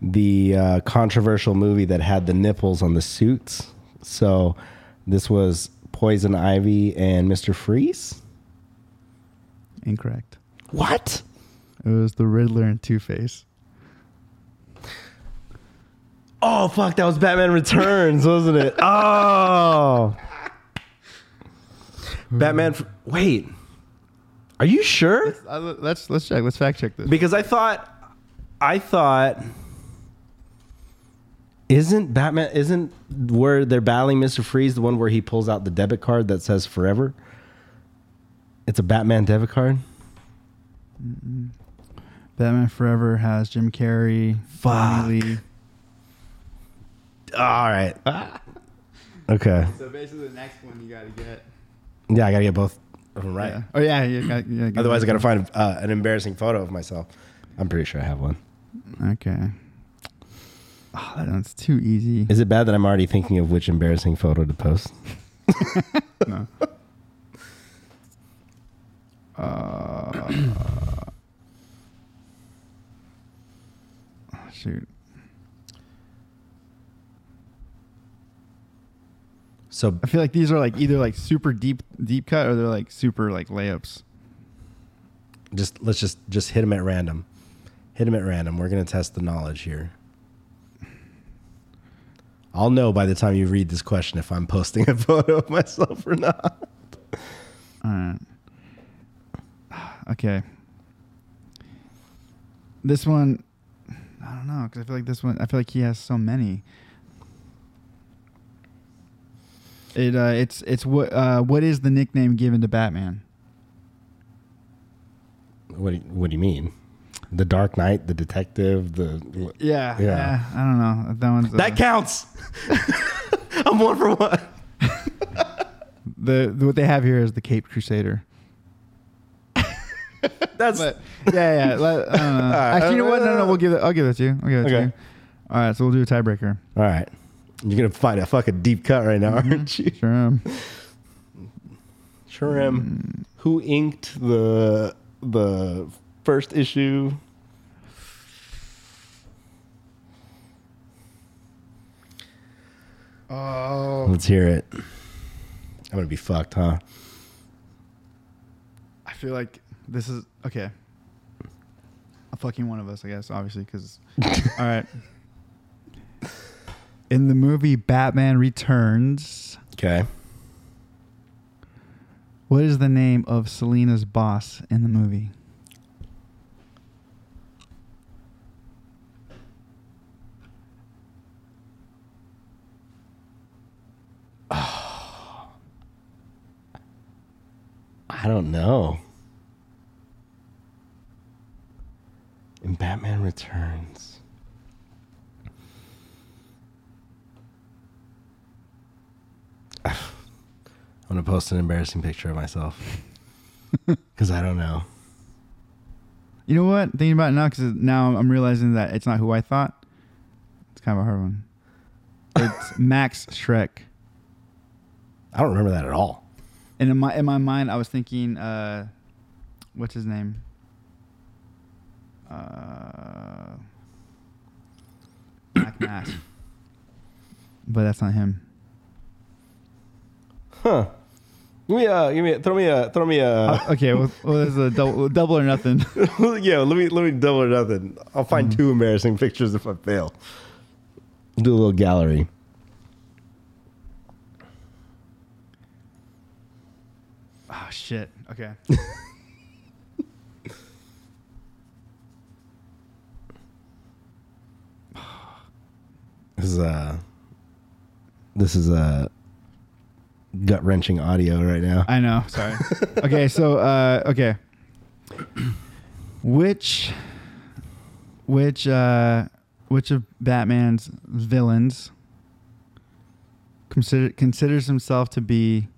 the uh, controversial movie that had the nipples on the suits. So this was Poison Ivy and Mister Freeze. Incorrect. What? It was the Riddler and Two Face. Oh fuck, that was Batman Returns, wasn't it? Oh. Batman. f- Wait. Are you sure? Uh, let's let's check. Let's fact check this. Because I thought, I thought, isn't Batman? Isn't where they're battling Mister Freeze the one where he pulls out the debit card that says Forever? It's a Batman debit card. Batman Forever has Jim Carrey, Fuck. Tommy Lee. All right. Okay. So basically, the next one you got to get. Yeah, I gotta get both of them right. Yeah. Oh yeah, you got. Yeah, get Otherwise, I gotta find uh, an embarrassing photo of myself. I'm pretty sure I have one. Okay. Oh, that one's too easy. Is it bad that I'm already thinking of which embarrassing photo to post? no. Uh, oh, shoot. So I feel like these are like either like super deep deep cut or they're like super like layups. just let's just just hit them at random. Hit them at random. We're gonna test the knowledge here. I'll know by the time you read this question if I'm posting a photo of myself or not. All right. Okay. This one, I don't know because I feel like this one. I feel like he has so many. It uh, it's it's what uh, what is the nickname given to Batman? What do you, what do you mean? The Dark Knight, the detective, the Yeah, Yeah. I don't know. That one's uh, that counts. I'm one for one. the, the what they have here is the Cape Crusader. That's But yeah, yeah. Let, I don't know. Actually, you know what? No, no, we'll give it. I'll give it to you. I'll give it to Okay. you. All right, so we'll do a tiebreaker. all right. You're gonna find a fucking deep cut right now, aren't mm-hmm. you? Sure am. Sure am. Mm. Who inked the the first issue? Oh, Let's hear it. I'm gonna be fucked, huh? I feel like this is okay. A fucking one of us, I guess, obviously, because. all right. In the movie Batman Returns, Okay. what is the name of Selina's boss in the movie? I don't know. In Batman Returns. I'm gonna post an embarrassing picture of myself because I don't know. You know what? Thinking about it now, because now I'm realizing that it's not who I thought. It's kind of a hard one. It's Max Shreck. I don't remember that at all. And in my in my mind, I was thinking, uh, what's his name? Uh, Black Mask. But that's not him. Huh? Give me a, give me, a, throw me a, throw me a. Uh, okay, well, well there's a double, double or nothing. yeah, let me let me double or nothing. I'll find mm. two embarrassing pictures if I fail. Do a little gallery. oh shit. Okay. This is a this is a gut wrenching audio right now. I know. Sorry. okay, so uh, okay, which which uh, which of Batman's villains consider, considers himself to be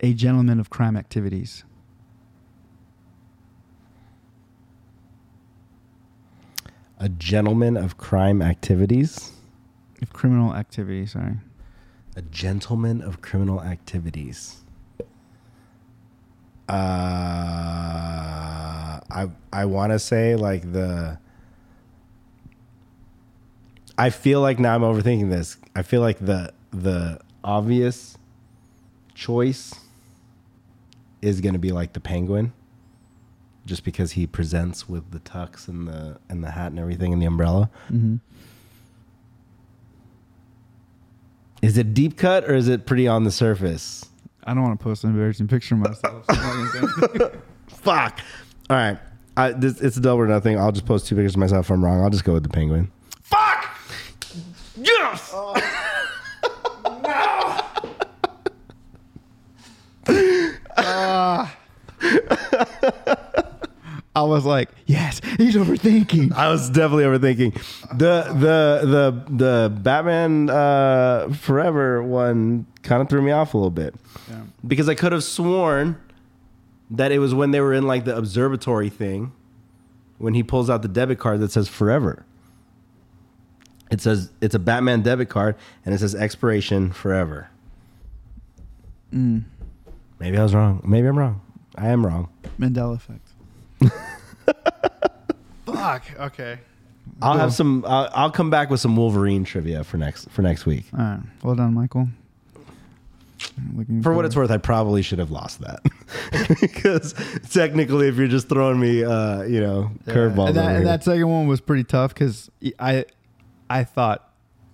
a gentleman of crime activities? A gentleman of crime activities. Of criminal activity. Sorry. A gentleman of criminal activities. Uh, I I want to say like the. I feel like now I'm overthinking this. I feel like the the obvious choice is going to be like the penguin, just because he presents with the tux and the and the hat and everything and the umbrella. Mm-hmm. Is it deep cut or is it pretty on the surface? I don't want to post an embarrassing picture of myself. so I'm not gonna say anything. Fuck. All right. I, this, it's a double or nothing. I'll just post two pictures of myself if I'm wrong. I'll just go with the penguin. Fuck! Yes! Oh. I was like, yes, he's overthinking. I was definitely overthinking. The the the the Batman uh, Forever one kind of threw me off a little bit because I could have sworn that it was when they were in like the observatory thing when he pulls out the debit card that says Forever. It says it's a Batman debit card and it says expiration forever. Maybe I was wrong. Maybe I'm wrong. I am wrong. Mandela effect. Fuck. Okay. I'll have some. I'll, I'll come back with some Wolverine trivia for next for next week. All right. Well done, Michael. Looking For what it's worth, I probably should have lost that because technically, if you're just throwing me, uh, you know, curveballs, And that, over and that second one was pretty tough because I, I thought,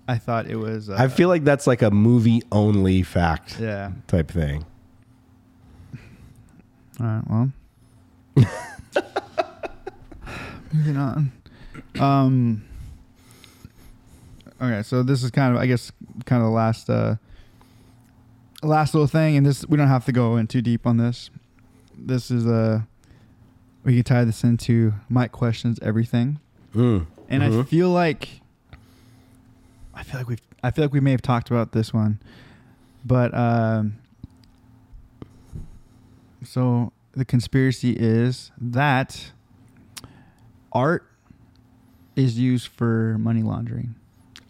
I thought it was. Uh, I feel like that's like a movie only fact Yeah. type thing. All right. Well. Moving on. Um. Okay, so this is kind of, I guess, kind of the last, uh, last little thing, and this we don't have to go in too deep on this. This is uh we can tie this into Mike questions everything, Mm. and I feel like, I feel like we've, I feel like we may have talked about this one, but um. So the conspiracy is that art is used for money laundering.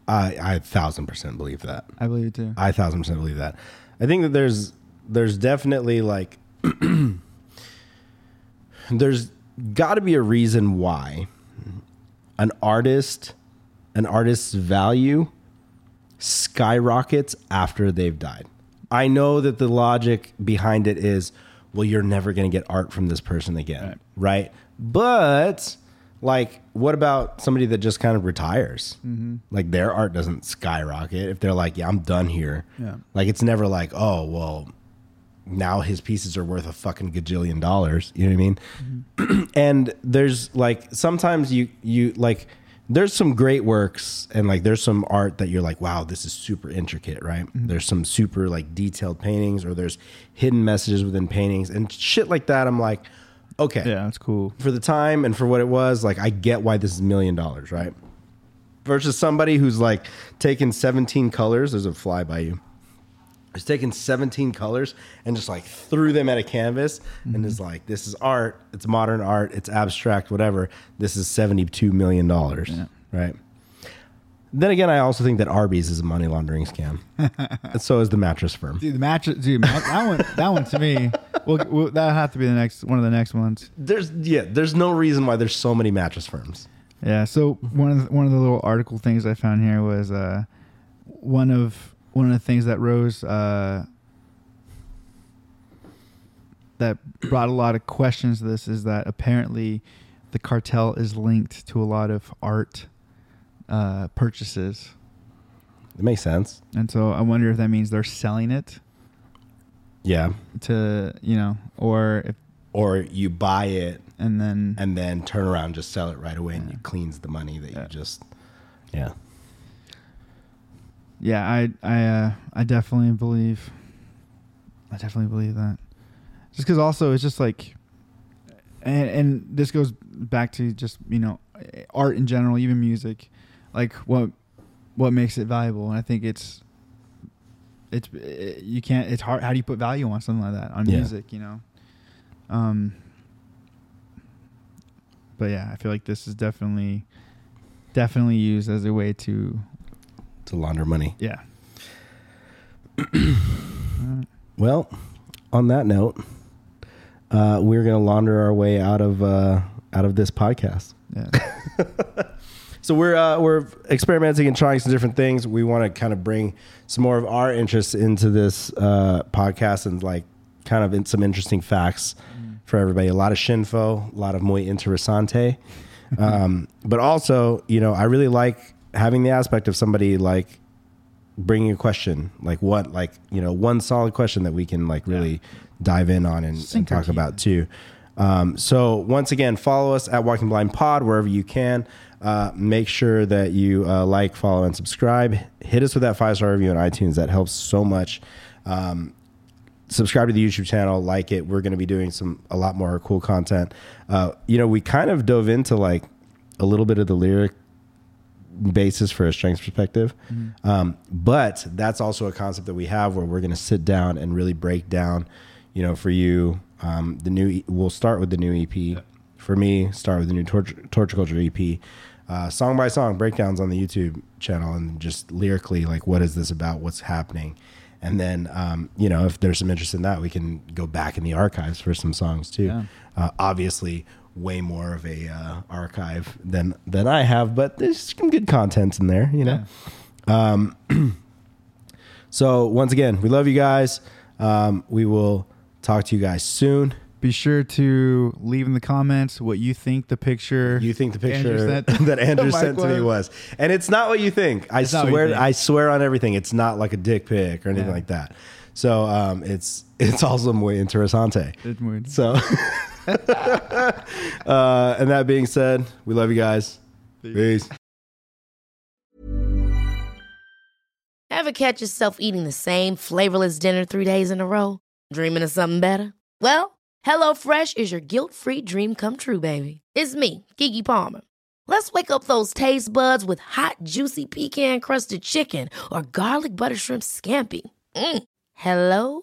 I I a thousand percent believe that. I believe it too. I a thousand percent believe that. I think that there's there's definitely like there's got to be a reason why an artist an artist's value skyrockets after they've died. I know that the logic behind it is well you're never going to get art from this person again, right? But like what about somebody that just kind of retires? Mm-hmm. Like their art doesn't skyrocket if they're like, yeah, I'm done here. Yeah. Like it's never like, oh, well, now his pieces are worth a fucking gajillion dollars. You know what I mean? Mm-hmm. and there's like sometimes you you like there's some great works and like there's some art that you're like, wow, this is super intricate, right? Mm-hmm. There's some super like detailed paintings or there's hidden messages within paintings and shit like that. I'm like, okay Yeah, that's cool. for the time and for what it was, like I get why this is a million dollars, right? Versus somebody who's like taking 17 colors, there's a fly by you. Who's taken 17 colors and just like threw them at a canvas and is like, this is art, it's modern art, it's abstract, whatever. This is 72 million dollars. Right. Then again, I also think that Arby's is a money laundering scam. and so is the mattress firm. Dude, the mattress, dude, that that one, that one to me, well, well that'll have to be the next one of the next ones. There's yeah, there's no reason why there's so many mattress firms. Yeah. So one of the, one of the little article things I found here was uh, one of one of the things that rose uh, that brought a lot of questions to this is that apparently the cartel is linked to a lot of art uh, purchases, It makes sense. and so I wonder if that means they're selling it Yeah. to you know, or if Or you buy it and then and then turn around and just sell it right away and it cleans the money that Yeah. you just yeah yeah, I I uh, I definitely believe. I definitely believe that. Just because also it's just like, and and this goes back to just you know, art in general, even music, like what what makes it valuable, and I think it's it's it, you can't it's hard. How do you put value on something like that on Yeah. music? You know. Um. But yeah, I feel like this is definitely definitely used as a way to to launder money. Yeah. Well on that note uh, we're gonna launder our way out of uh, out of this podcast. Yeah. So we're uh, we're experimenting and trying some different things. We want to kind of bring some more of our interests into this uh, podcast and like kind of in some interesting facts for everybody. A lot of shinfo a lot of muy interesante. um, but also you know i really like having the aspect of somebody like bringing a question, like what, like you know, one solid question that we can like really dive in on and, and talk about too. Um, so once again, follow us at Walking Blind Pod wherever you can. Uh, make sure that you uh, like, follow, and subscribe. Hit us with that five star review on iTunes. That helps so much. Um, subscribe to the YouTube channel, like it. We're going to be doing some a lot more cool content. Uh, you know, we kind of dove into like a little bit of the lyric basis for a strengths perspective, um, but that's also a concept that we have where we're going to sit down and really break down. You know, for you, um, the new we'll start with the new EP. For me, start with the new Torture, Torture Culture EP. Uh, song by song breakdowns on the YouTube channel and just lyrically like what is this about what's happening and then um, you know if there's some interest in that we can go back in the archives for some songs too Yeah. uh, obviously way more of a uh, archive than than I have but there's some good content in there you know um, so once again we love you guys um, we will talk to you guys soon Be sure to leave in the comments what you think the picture you think the Andrew picture sent- that Andrew sent to me was, and it's not what you think. I It's not what you swear, think. I swear on everything. It's not like a dick pic or anything Yeah. like that. So um, it's it's also muy interesante. It's muy- So, uh, and that being said, we love you guys. Peace. Ever catch yourself eating the same flavorless dinner three days in a row? Dreaming of something better? Well, HelloFresh is your guilt free dream come true, baby. It's me, Keke Palmer. Let's wake up those taste buds with hot, juicy pecan crusted chicken or garlic butter shrimp scampi. Mm. Hello